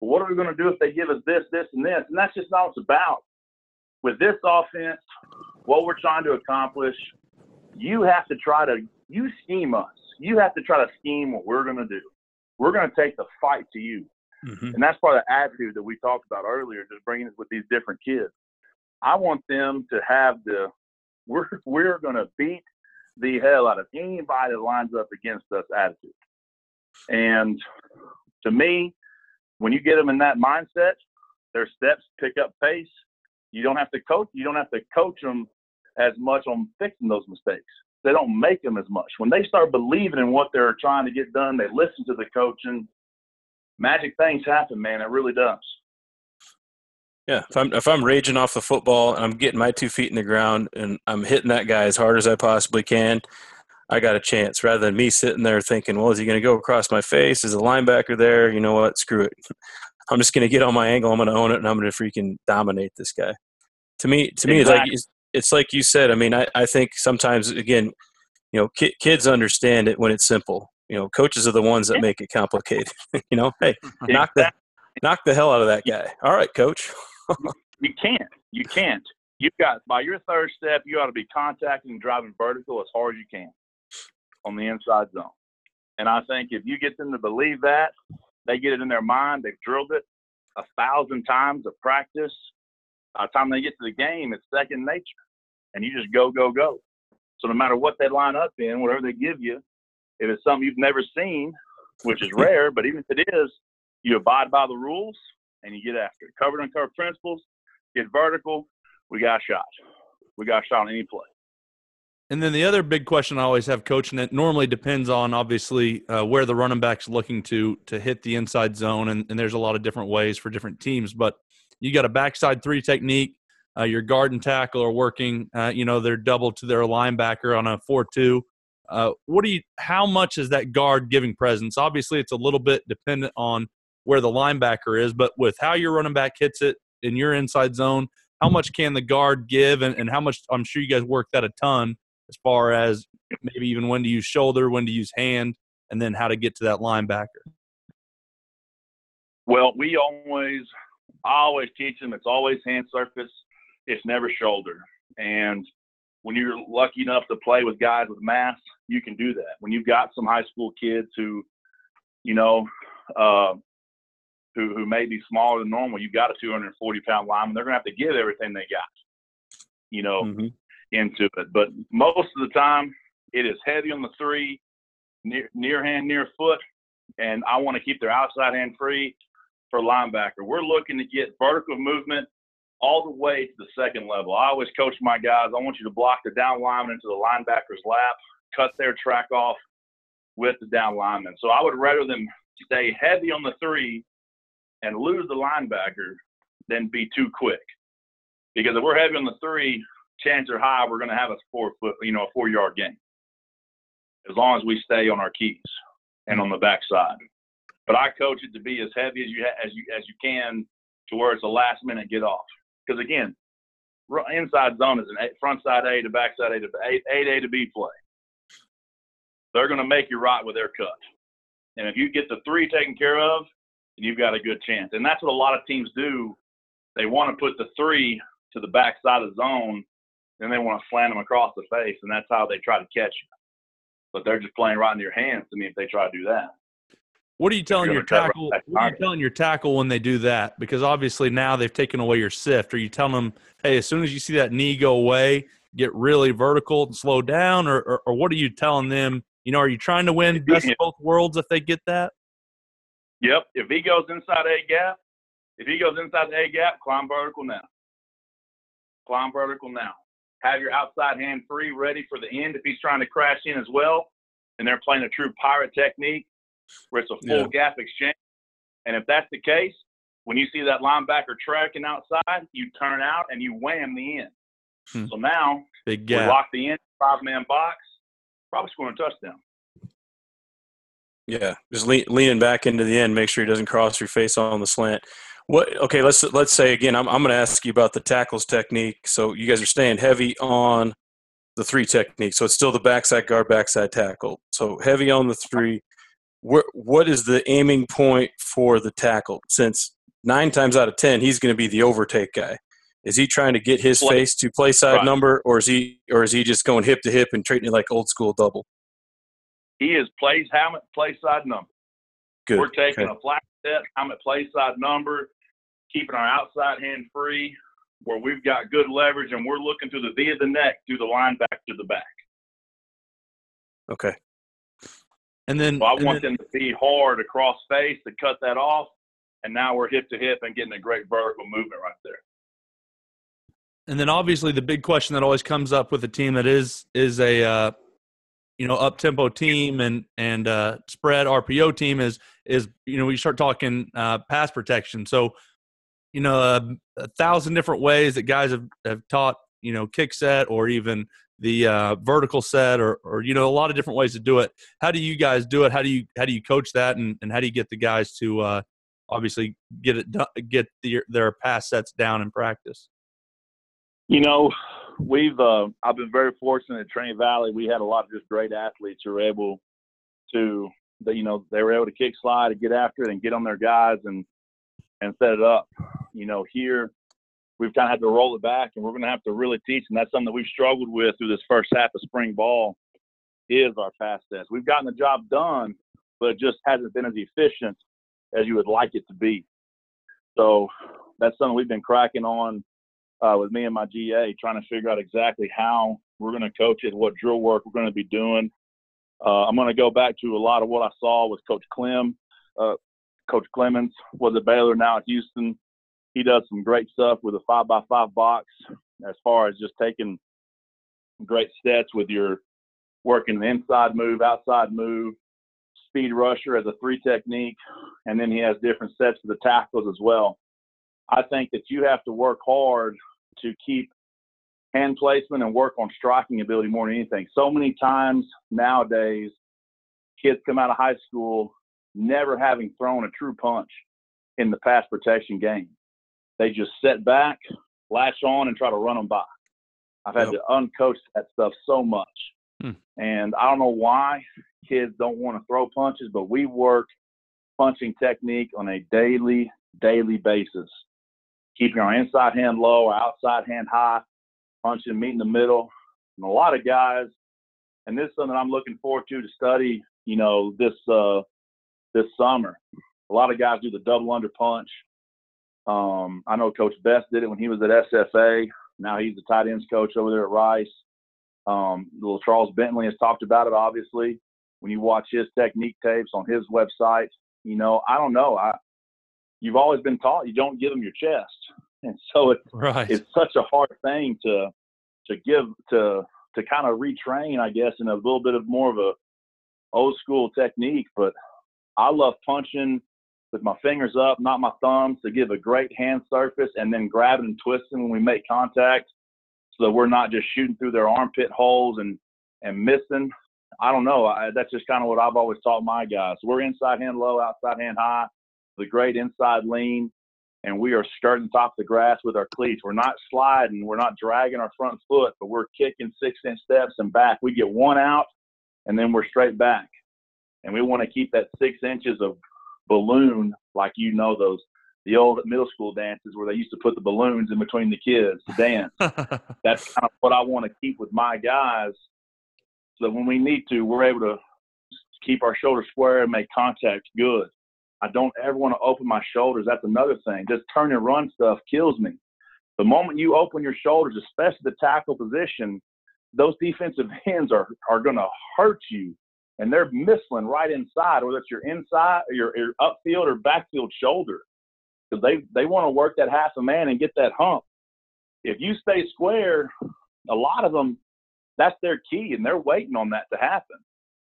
What are we going to do if they give us this, this, and this? And that's just not what it's about. With this offense, what we're trying to accomplish, you have to try to you scheme us. You have to try to scheme what we're going to do. We're going to take the fight to you. Mm-hmm. And that's part of the attitude that we talked about earlier, just bringing it with these different kids. I want them to have the, we're, we're going to beat the hell out of anybody that lines up against us attitude. And to me, when you get them in that mindset, their steps pick up pace You don't have to coach. You don't have to coach them as much on fixing those mistakes. They don't make them as much. When they start believing in what they're trying to get done, they listen to the coaching. Magic things happen, man. It really does. Yeah, if I'm if I'm raging off the football and I'm getting my two feet in the ground and I'm hitting that guy as hard as I possibly can, I got a chance. Rather than me sitting there thinking, well, is he going to go across my face? Is the linebacker there? You know what? Screw it. I'm just going to get on my angle. I'm going to own it, and I'm going to freaking dominate this guy. To me, to me, exactly. it's like it's like you said. I mean, I, I think sometimes again, you know, ki- kids understand it when it's simple. You know, coaches are the ones that make it complicated. you know, hey, knock the knock the hell out of that guy. All right, coach. you can't. You can't. You've got by your third step, you ought to be contacting and driving vertical as hard as you can on the inside zone. And I think if you get them to believe that, they get it in their mind. They've drilled it a thousand times of practice. By the time they get to the game, it's second nature, and you just go, go, go. So no matter what they line up in, whatever they give you, if it's something you've never seen, which is rare, but even if it is, you abide by the rules and you get after it. Covered uncovered principles, get vertical. We got a shot. We got a shot on any play. And then the other big question I always have coaching it normally depends on obviously uh, where the running back's looking to to hit the inside zone, and, and, there's a lot of different ways for different teams. But you got a backside three technique. Uh, your guard and tackle are working. Uh, you know they're double to their linebacker on a four-two. Uh, what do you? How much is that guard giving presence? Obviously, it's a little bit dependent on where the linebacker is, but with how your running back hits it in your inside zone, how much can the guard give, and, and how much? I'm sure you guys work that a ton as far as maybe even when to use shoulder, when to use hand, and then how to get to that linebacker? Well, we always, I always teach them it's always hand surface, it's never shoulder. And when you're lucky enough to play with guys with mass, you can do that. When you've got some high school kids who, you know, uh, who who may be smaller than normal, you've got a 240 pound lineman. They're gonna have to give everything they got. You know, mm-hmm into it. But most of the time, it is heavy on the three, near, near hand, near foot, and I want to keep their outside hand free for linebacker. We're looking to get vertical movement all the way to the second level. I always coach my guys. I want you to block the down lineman into the linebacker's lap, cut their track off with the down lineman. So I would rather them stay heavy on the three and lose the linebacker than be too quick. Because if we're heavy on the three, chances are high we're going to have a four foot, you know, a four yard gain. As long as we stay on our keys and on the backside. But I coach it to be as heavy as you ha- as you as you can to where it's a last minute get off. Because again, inside zone is an a, front side A to backside A to eight, eight A to B play. They're going to make you right with their cut. And if you get the three taken care of, you've got a good chance. And that's what a lot of teams do. They want to put the three to the back side of the zone then they want to slant them across the face, and that's how they try to catch you. But they're just playing right into your hands to me if they try to do that. What are you telling your tackle? What are you telling your tackle when they do that? Because obviously now they've taken away your sift. Are you telling them, hey, as soon as you see that knee go away, get really vertical and slow down, or, or, or what are you telling them? You know, are you trying to win best of both worlds if they get that? Yep. If he goes inside a gap, if he goes inside the a gap, climb vertical now. Climb vertical now have your outside hand free, ready for the end if he's trying to crash in as well. And they're playing a true pirate technique where it's a full yeah. gap exchange. And if that's the case, when you see that linebacker tracking outside, you turn out and you wham the end. Hmm. So now Big gap. we lock the end, five man box, probably scoring a touchdown. Yeah, just lean, leaning back into the end, make sure he doesn't cross your face on the slant. What? Okay, let's let's say again. I'm I'm going to ask you about the tackles technique. So you guys are staying heavy on the three technique. So it's still the backside guard, backside tackle. So heavy on the three. What what is the aiming point for the tackle? Since nine times out of ten, he's going to be the overtake guy. Is he trying to get his face to play side right. number, or is he or is he just going hip to hip and treating it like old school double? He is plays helmet play side number. Good. We're taking okay. a flat set helmet play side number keeping our outside hand free, where we've got good leverage and we're looking to the V of the neck through the line back to the back. Okay. And then so I want then, them to be hard across face to cut that off. And now we're hip to hip and getting a great vertical movement right there. And then obviously the big question that always comes up with a team that is is a uh, you know up tempo team and and uh, spread RPO team is is you know we start talking uh, pass protection. So you know a, a, thousand different ways that guys have, have taught you know kick set or even the uh, vertical set or or you know a lot of different ways to do it. How do you guys do it? How do you how do you coach that and, and how do you get the guys to uh, obviously get it get the, their pass sets down in practice? You know, we've uh, I've been very fortunate at Trinity Valley. We had a lot of just great athletes who were able to, you know, they were able to kick slide, and get after it, and get on their guys and and set it up. You know, here we've kind of had to roll it back, and we're going to have to really teach. And that's something that we've struggled with through this first half of spring ball is our pass test. We've gotten the job done, but it just hasn't been as efficient as you would like it to be. So that's something we've been cracking on uh, with me and my GA, trying to figure out exactly how we're going to coach it, what drill work we're going to be doing. Uh, I'm going to go back to a lot of what I saw with Coach Clem. Uh, Coach Clemens was at Baylor, now at Houston. He does some great stuff with a five by five box as far as just taking great stats with your working inside move, outside move, speed rusher as a three technique, and then he has different sets for the tackles as well. I think that you have to work hard to keep hand placement and work on striking ability more than anything. So many times nowadays, kids come out of high school never having thrown a true punch in the pass protection game. They just sit back, latch on, and try to run them by. I've had yep. to uncoach that stuff so much. Hmm. And I don't know why kids don't want to throw punches, but we work punching technique on a daily, daily basis keeping our inside hand low, our outside hand high, punching, meet in the middle. And a lot of guys, and this is something I'm looking forward to to study, you know, this uh, this summer. A lot of guys do the double under punch. Um, I know Coach Best did it when he was at SFA. Now he's the tight ends coach over there at Rice. Um, LaCharles Bentley has talked about it. Obviously, when you watch his technique tapes on his website, you know, I don't know. I you've always been taught you don't give them your chest, and so it's right. it's such a hard thing to to give to to kind of retrain, I guess, in a little bit of more of a old school technique. But I love punching with my fingers up, not my thumbs, to give a great hand surface, and then grabbing and twisting when we make contact, so that we're not just shooting through their armpit holes and and missing. I don't know. I, that's just kind of what I've always taught my guys. We're inside hand low, outside hand high the great inside lean, and we are skirting top of the grass with our cleats. We're not sliding, we're not dragging our front foot, but we're kicking six inch steps and back. We get one out, and then we're straight back. And we want to keep that six inches of balloon, like you know those the old middle school dances where they used to put the balloons in between the kids to dance. That's kind of what I want to keep with my guys. So when we need to, we're able to keep our shoulders square and make contact good. I don't ever want to open my shoulders. That's another thing. Just turn and run stuff kills me. The moment you open your shoulders, especially the tackle position, those defensive ends are, are going to hurt you. And they're missing right inside, whether it's your inside, your, your upfield or backfield shoulder. Because they, they want to work that half a man and get that hump. If you stay square, a lot of them, that's their key, and they're waiting on that to happen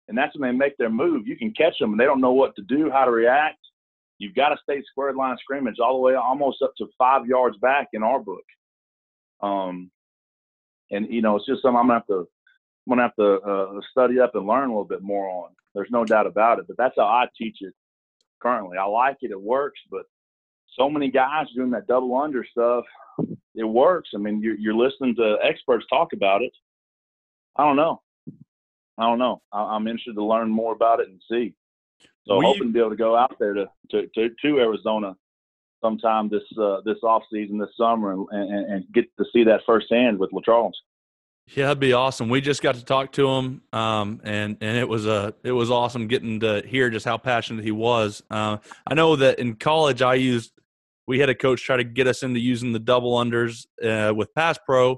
and that's when they make their move. You can catch them, and they don't know what to do, how to react. You've got to stay square line scrimmage all the way almost up to five yards back in our book. Um, and you know, it's just something I'm gonna have to, I'm gonna have to uh, study up and learn a little bit more on. There's no doubt about it. But that's how I teach it currently. I like it. It works. But so many guys doing that double under stuff, it works. I mean, you're, you're listening to experts talk about it. I don't know. I don't know. I, am interested to learn more about it and see. So we, hoping to be able to go out there to to to, to Arizona sometime this uh, this off season this summer and, and, and get to see that firsthand with LaCharles. Yeah, that'd be awesome. We just got to talk to him, um, and and it was a it was awesome getting to hear just how passionate he was. Uh, I know that in college I used we had a coach try to get us into using the double unders uh, with pass pro,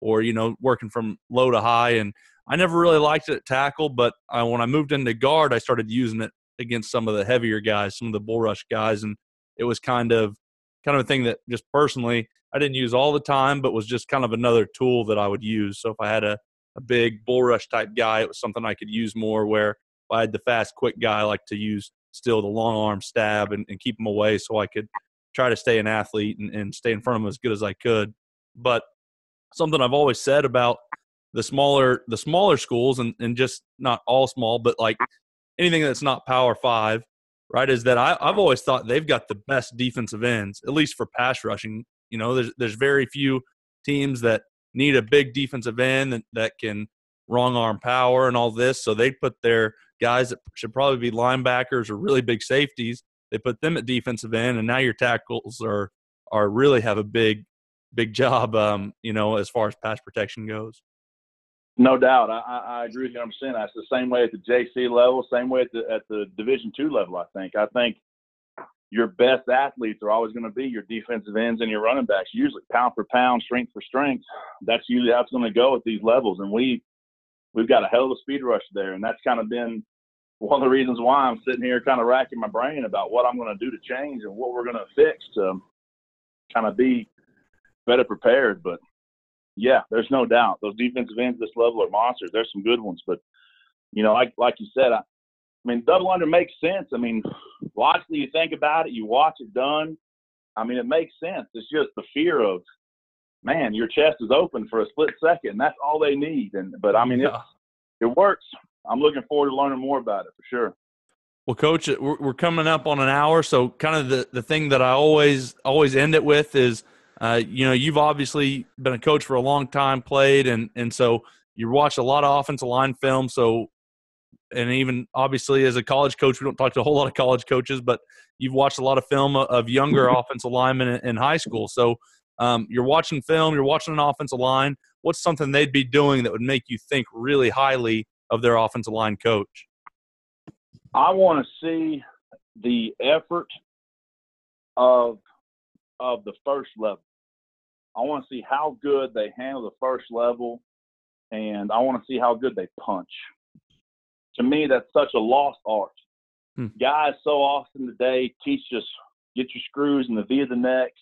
or you know working from low to high, and I never really liked it at tackle, but I, when I moved into guard, I started using it against some of the heavier guys, some of the bull rush guys, and it was kind of kind of a thing that just personally I didn't use all the time, but was just kind of another tool that I would use. So if I had a, a big bull rush type guy, it was something I could use more. Where if I had the fast, quick guy, I like to use still the long arm stab and, and keep him away so I could try to stay an athlete and, and stay in front of him as good as I could. But something I've always said about the smaller the smaller schools and, and just not all small, but like anything that's not power five, right, is that I, I've always thought they've got the best defensive ends, at least for pass rushing. You know, there's there's very few teams that need a big defensive end that, that can wrong arm power and all this. So they put their guys that should probably be linebackers or really big safeties. They put them at defensive end, and now your tackles are are really have a big big job. Um, you know, as far as pass protection goes. No doubt, I, I agree with you 100. percent That's the same way at the JC level, same way at the at the Division two level. I think. I think your best athletes are always going to be your defensive ends and your running backs. Usually, pound for pound, strength for strength. That's usually how it's going to go at these levels. And we we've got a hell of a speed rush there, and that's kind of been one of the reasons why I'm sitting here kind of racking my brain about what I'm going to do to change and what we're going to fix to kind of be better prepared. But yeah, there's no doubt those defensive ends this level are monsters. There's some good ones, but you know, like like you said, I, I mean, double under makes sense. I mean, logically, you think about it, you watch it done. I mean, it makes sense. It's just the fear of, man, your chest is open for a split second. That's all they need. And but I mean, yeah. it it works. I'm looking forward to learning more about it for sure. Well, coach, we're, we're coming up on an hour, so kind of the the thing that I always always end it with is uh, you know, you've obviously been a coach for a long time, played, and and so you watch a lot of offensive line film. So, and even obviously as a college coach, we don't talk to a whole lot of college coaches, but you've watched a lot of film of younger mm-hmm. offensive linemen in, in high school. So, um, you're watching film, you're watching an offensive line. What's something they'd be doing that would make you think really highly of their offensive line coach? I want to see the effort of of the first level. I want to see how good they handle the first level, and I want to see how good they punch. To me, that's such a lost art. Hmm. Guys so often today teach us get your screws in the V of the neck,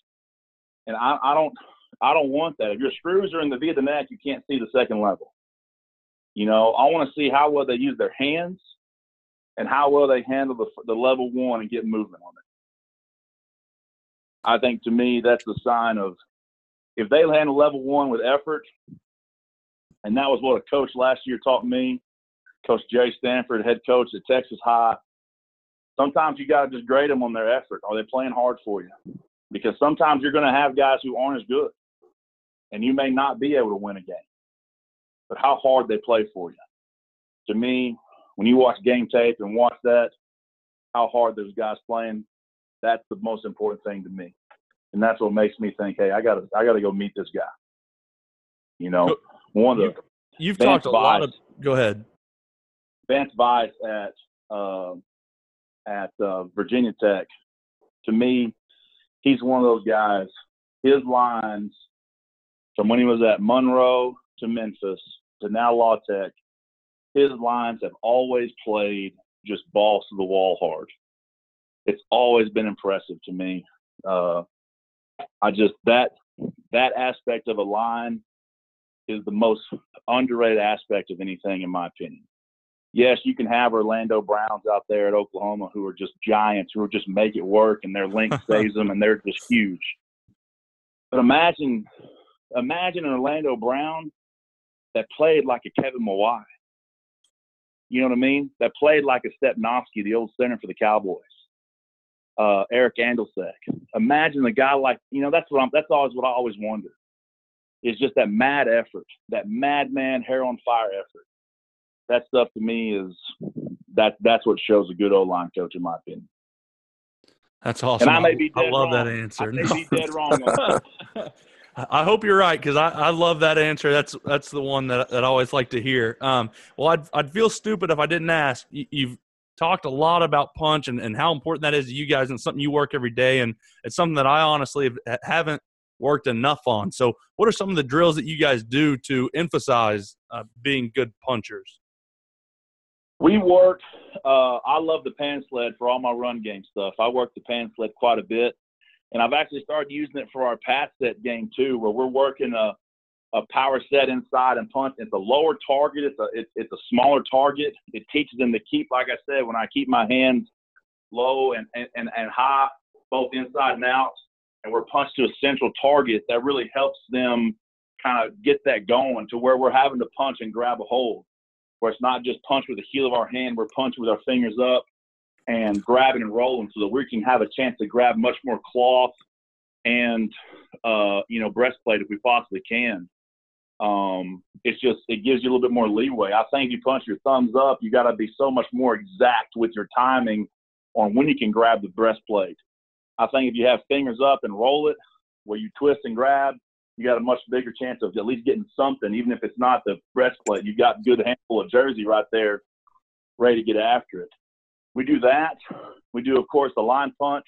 and I, I don't I don't want that. If your screws are in the V of the neck, you can't see the second level. You know, I want to see how well they use their hands and how well they handle the, the level one and get movement on it. I think to me that's the sign of if they handle level one with effort, and that was what a coach last year taught me, Coach Jerry Stanford, head coach at Texas High. Sometimes you got to just grade them on their effort. Are they playing hard for you? Because sometimes you're going to have guys who aren't as good, and you may not be able to win a game. But how hard they play for you. To me, when you watch game tape and watch that, how hard those guys playing, that's the most important thing to me and that's what makes me think, hey, I gotta I gotta go meet this guy. You know, one of the you've talked a lot of. Go ahead. Vance Vice at uh, at uh, Virginia Tech. To me, he's one of those guys. His lines from when he was at Monroe to Memphis to now La Tech, his lines have always played just balls to the wall hard. It's always been impressive to me. Uh, I just that that aspect of a line is the most underrated aspect of anything, in my opinion. Yes, you can have Orlando Browns out there at Oklahoma who are just giants, who are just make it work, and their length saves them, and they're just huge. But imagine, imagine an Orlando Brown that played like a Kevin Mawae. You know what I mean? That played like a Stepnoski, the old center for the Cowboys uh, Eric Andolsek. Imagine a guy like you know that's what I'm. That's always what I always wonder. Is just that mad effort, that madman hair on fire effort. That stuff to me is that that's what shows a good old line coach in my opinion. That's awesome. And I may be I love wrong. that answer. I may no. be dead wrong. I hope you're right because I, I love that answer. That's that's the one that, that I always like to hear. Um, well, I'd I'd feel stupid if I didn't ask. You, you've talked a lot about punch and, and how important that is to you guys and something you work every day. And it's something that I honestly haven't worked enough on. So, what are some of the drills that you guys do to emphasize uh, being good punchers? We work. Uh, I love the pan sled for all my run game stuff. I work the pan sled quite a bit. And I've actually started using it for our pass set game too, where we're working a, a power set inside and punch. It's a lower target. It's a it's, it's a smaller target. It teaches them to keep, like I said, when I keep my hands low and, and, and high, both inside and out, and we're punched to a central target, that really helps them kind of get that going to where we're having to punch and grab a hold, where it's not just punch with the heel of our hand, we're punching with our fingers up and grabbing and rolling so that we can have a chance to grab much more cloth and uh, you know breastplate if we possibly can. Um, it's just it gives you a little bit more leeway. I think if you punch your thumbs up, you got to be so much more exact with your timing on when you can grab the breastplate. I think if you have fingers up and roll it, where you twist and grab, you got a much bigger chance of at least getting something, even if it's not the breastplate. You've got a good handful of jersey right there, ready to get after it. We do that. We do, of course, the line punch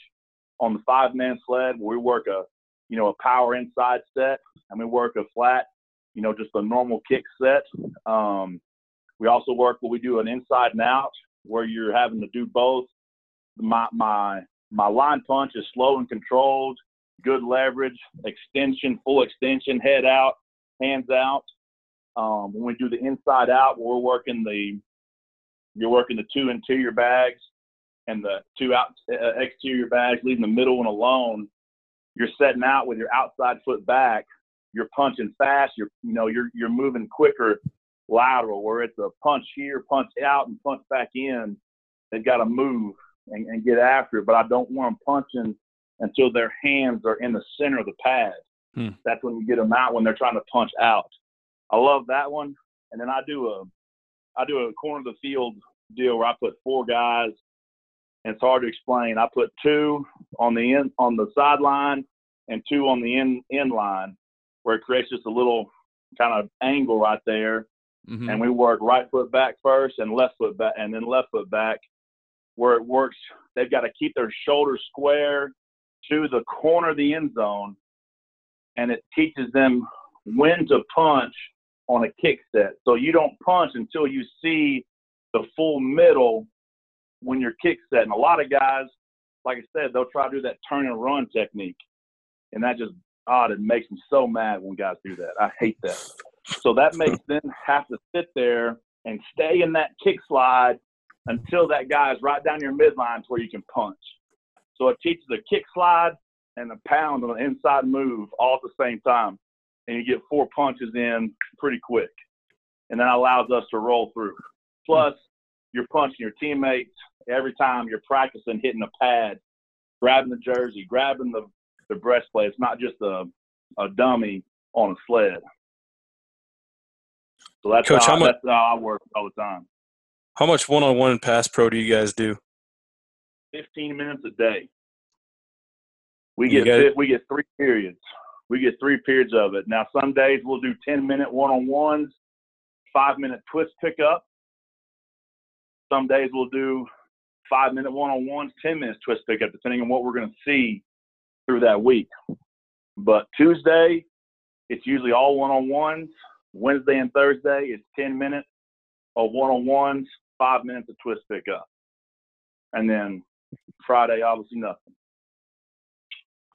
on the five-man sled where we work a, you know, a power inside set, and we work a flat, you know, just a normal kick set. Um, we also work where we do an inside and out where you're having to do both. My my my line punch is slow and controlled, good leverage, extension, full extension, head out, hands out. Um, when we do the inside out, we're working the you're working the two interior bags and the two out uh, exterior bags, leaving the middle one alone. You're setting out with your outside foot back. You're punching fast. You're you know you're you're moving quicker lateral where it's a punch here, punch out, and punch back in. They've got to move and, and get after it. But I don't want them punching until their hands are in the center of the pad. Hmm. That's when you get them out when they're trying to punch out. I love that one. And then I do a I do a corner of the field deal where I put four guys, and it's hard to explain. I put two on the end on the sideline and two on the end end line, where it creates just a little kind of angle right there. Mm-hmm. And we work right foot back first and left foot back and then left foot back where it works. They've got to keep their shoulders square to the corner of the end zone, and it teaches them when to punch on a kick set. So you don't punch until you see the full middle when you're kick set. And a lot of guys, like I said, they'll try to do that turn and run technique. And that just, odd, it makes me so mad when guys do that. I hate that. So that makes them have to sit there and stay in that kick slide until that guy is right down your midline to where you can punch. So it teaches a kick slide and a pound on the inside move all at the same time. And you get four punches in pretty quick. And that allows us to roll through. Plus, you're punching your teammates every time you're practicing hitting a pad, grabbing the jersey, grabbing the, the breastplate. It's not just a, a dummy on a sled. So that's, Coach, how, how much, that's how I work all the time. How much one-on-one pass pro do you guys do? 15 minutes a day. We get we get three periods. We get three periods of it. Now some days we'll do 10 minute one-on-ones, five minute twist pickup. Some days we'll do five minute one-on-ones, 10 minutes twist pickup, depending on what we're going to see through that week. But Tuesday, it's usually all one-on-ones. Wednesday and Thursday, it's 10 minutes of one-on-ones, five minutes of twist pickup. And then Friday, obviously nothing.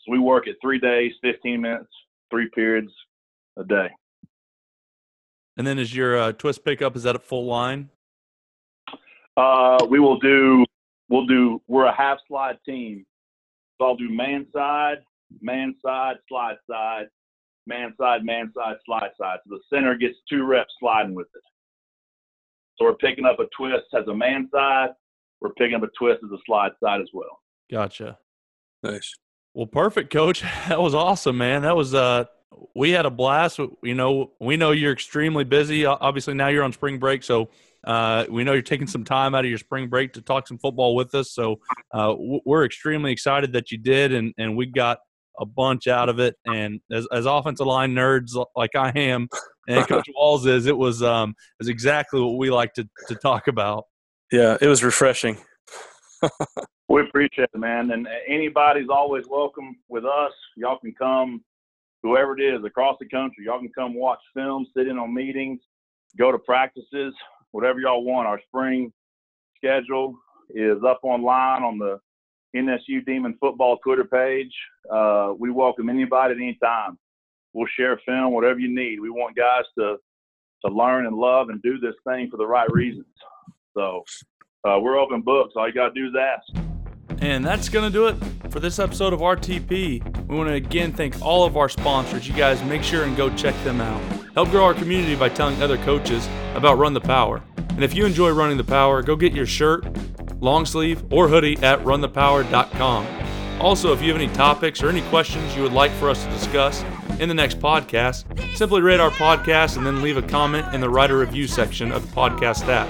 So we work at three days, 15 minutes, three periods a day. And then is your uh, twist pickup, is that a full line? Uh, we will do, we'll do, we're a half slide team. So I'll do man side, man side, slide side, man side, man side, slide side. So the center gets two reps sliding with it. So we're picking up a twist has a man side. We're picking up a twist as a slide side as well. Gotcha. Nice. Well, perfect, coach. That was awesome, man. That was uh we had a blast. You know, we know you're extremely busy. Obviously, now you're on spring break, so uh, we know you're taking some time out of your spring break to talk some football with us. So uh, we're extremely excited that you did, and and we got a bunch out of it. And as, as offensive line nerds like I am, and Coach Walls is, it was um is exactly what we like to to talk about. Yeah, it was refreshing. we appreciate it, man. And anybody's always welcome with us. Y'all can come, whoever it is, across the country. Y'all can come watch film, sit in on meetings, go to practices, whatever y'all want. Our spring schedule is up online on the NSU Demon Football Twitter page. Uh, we welcome anybody at any time. We'll share film, whatever you need. We want guys to to learn and love and do this thing for the right reasons. So uh, we're open books. All you got to do is ask. And that's going to do it for this episode of RTP. We want to again thank all of our sponsors. You guys make sure and go check them out. Help grow our community by telling other coaches about Run the Power. And if you enjoy running the power, go get your shirt, long sleeve, or hoodie at runthepower.com. Also, if you have any topics or any questions you would like for us to discuss in the next podcast, simply rate our podcast and then leave a comment in the writer review section of the podcast app.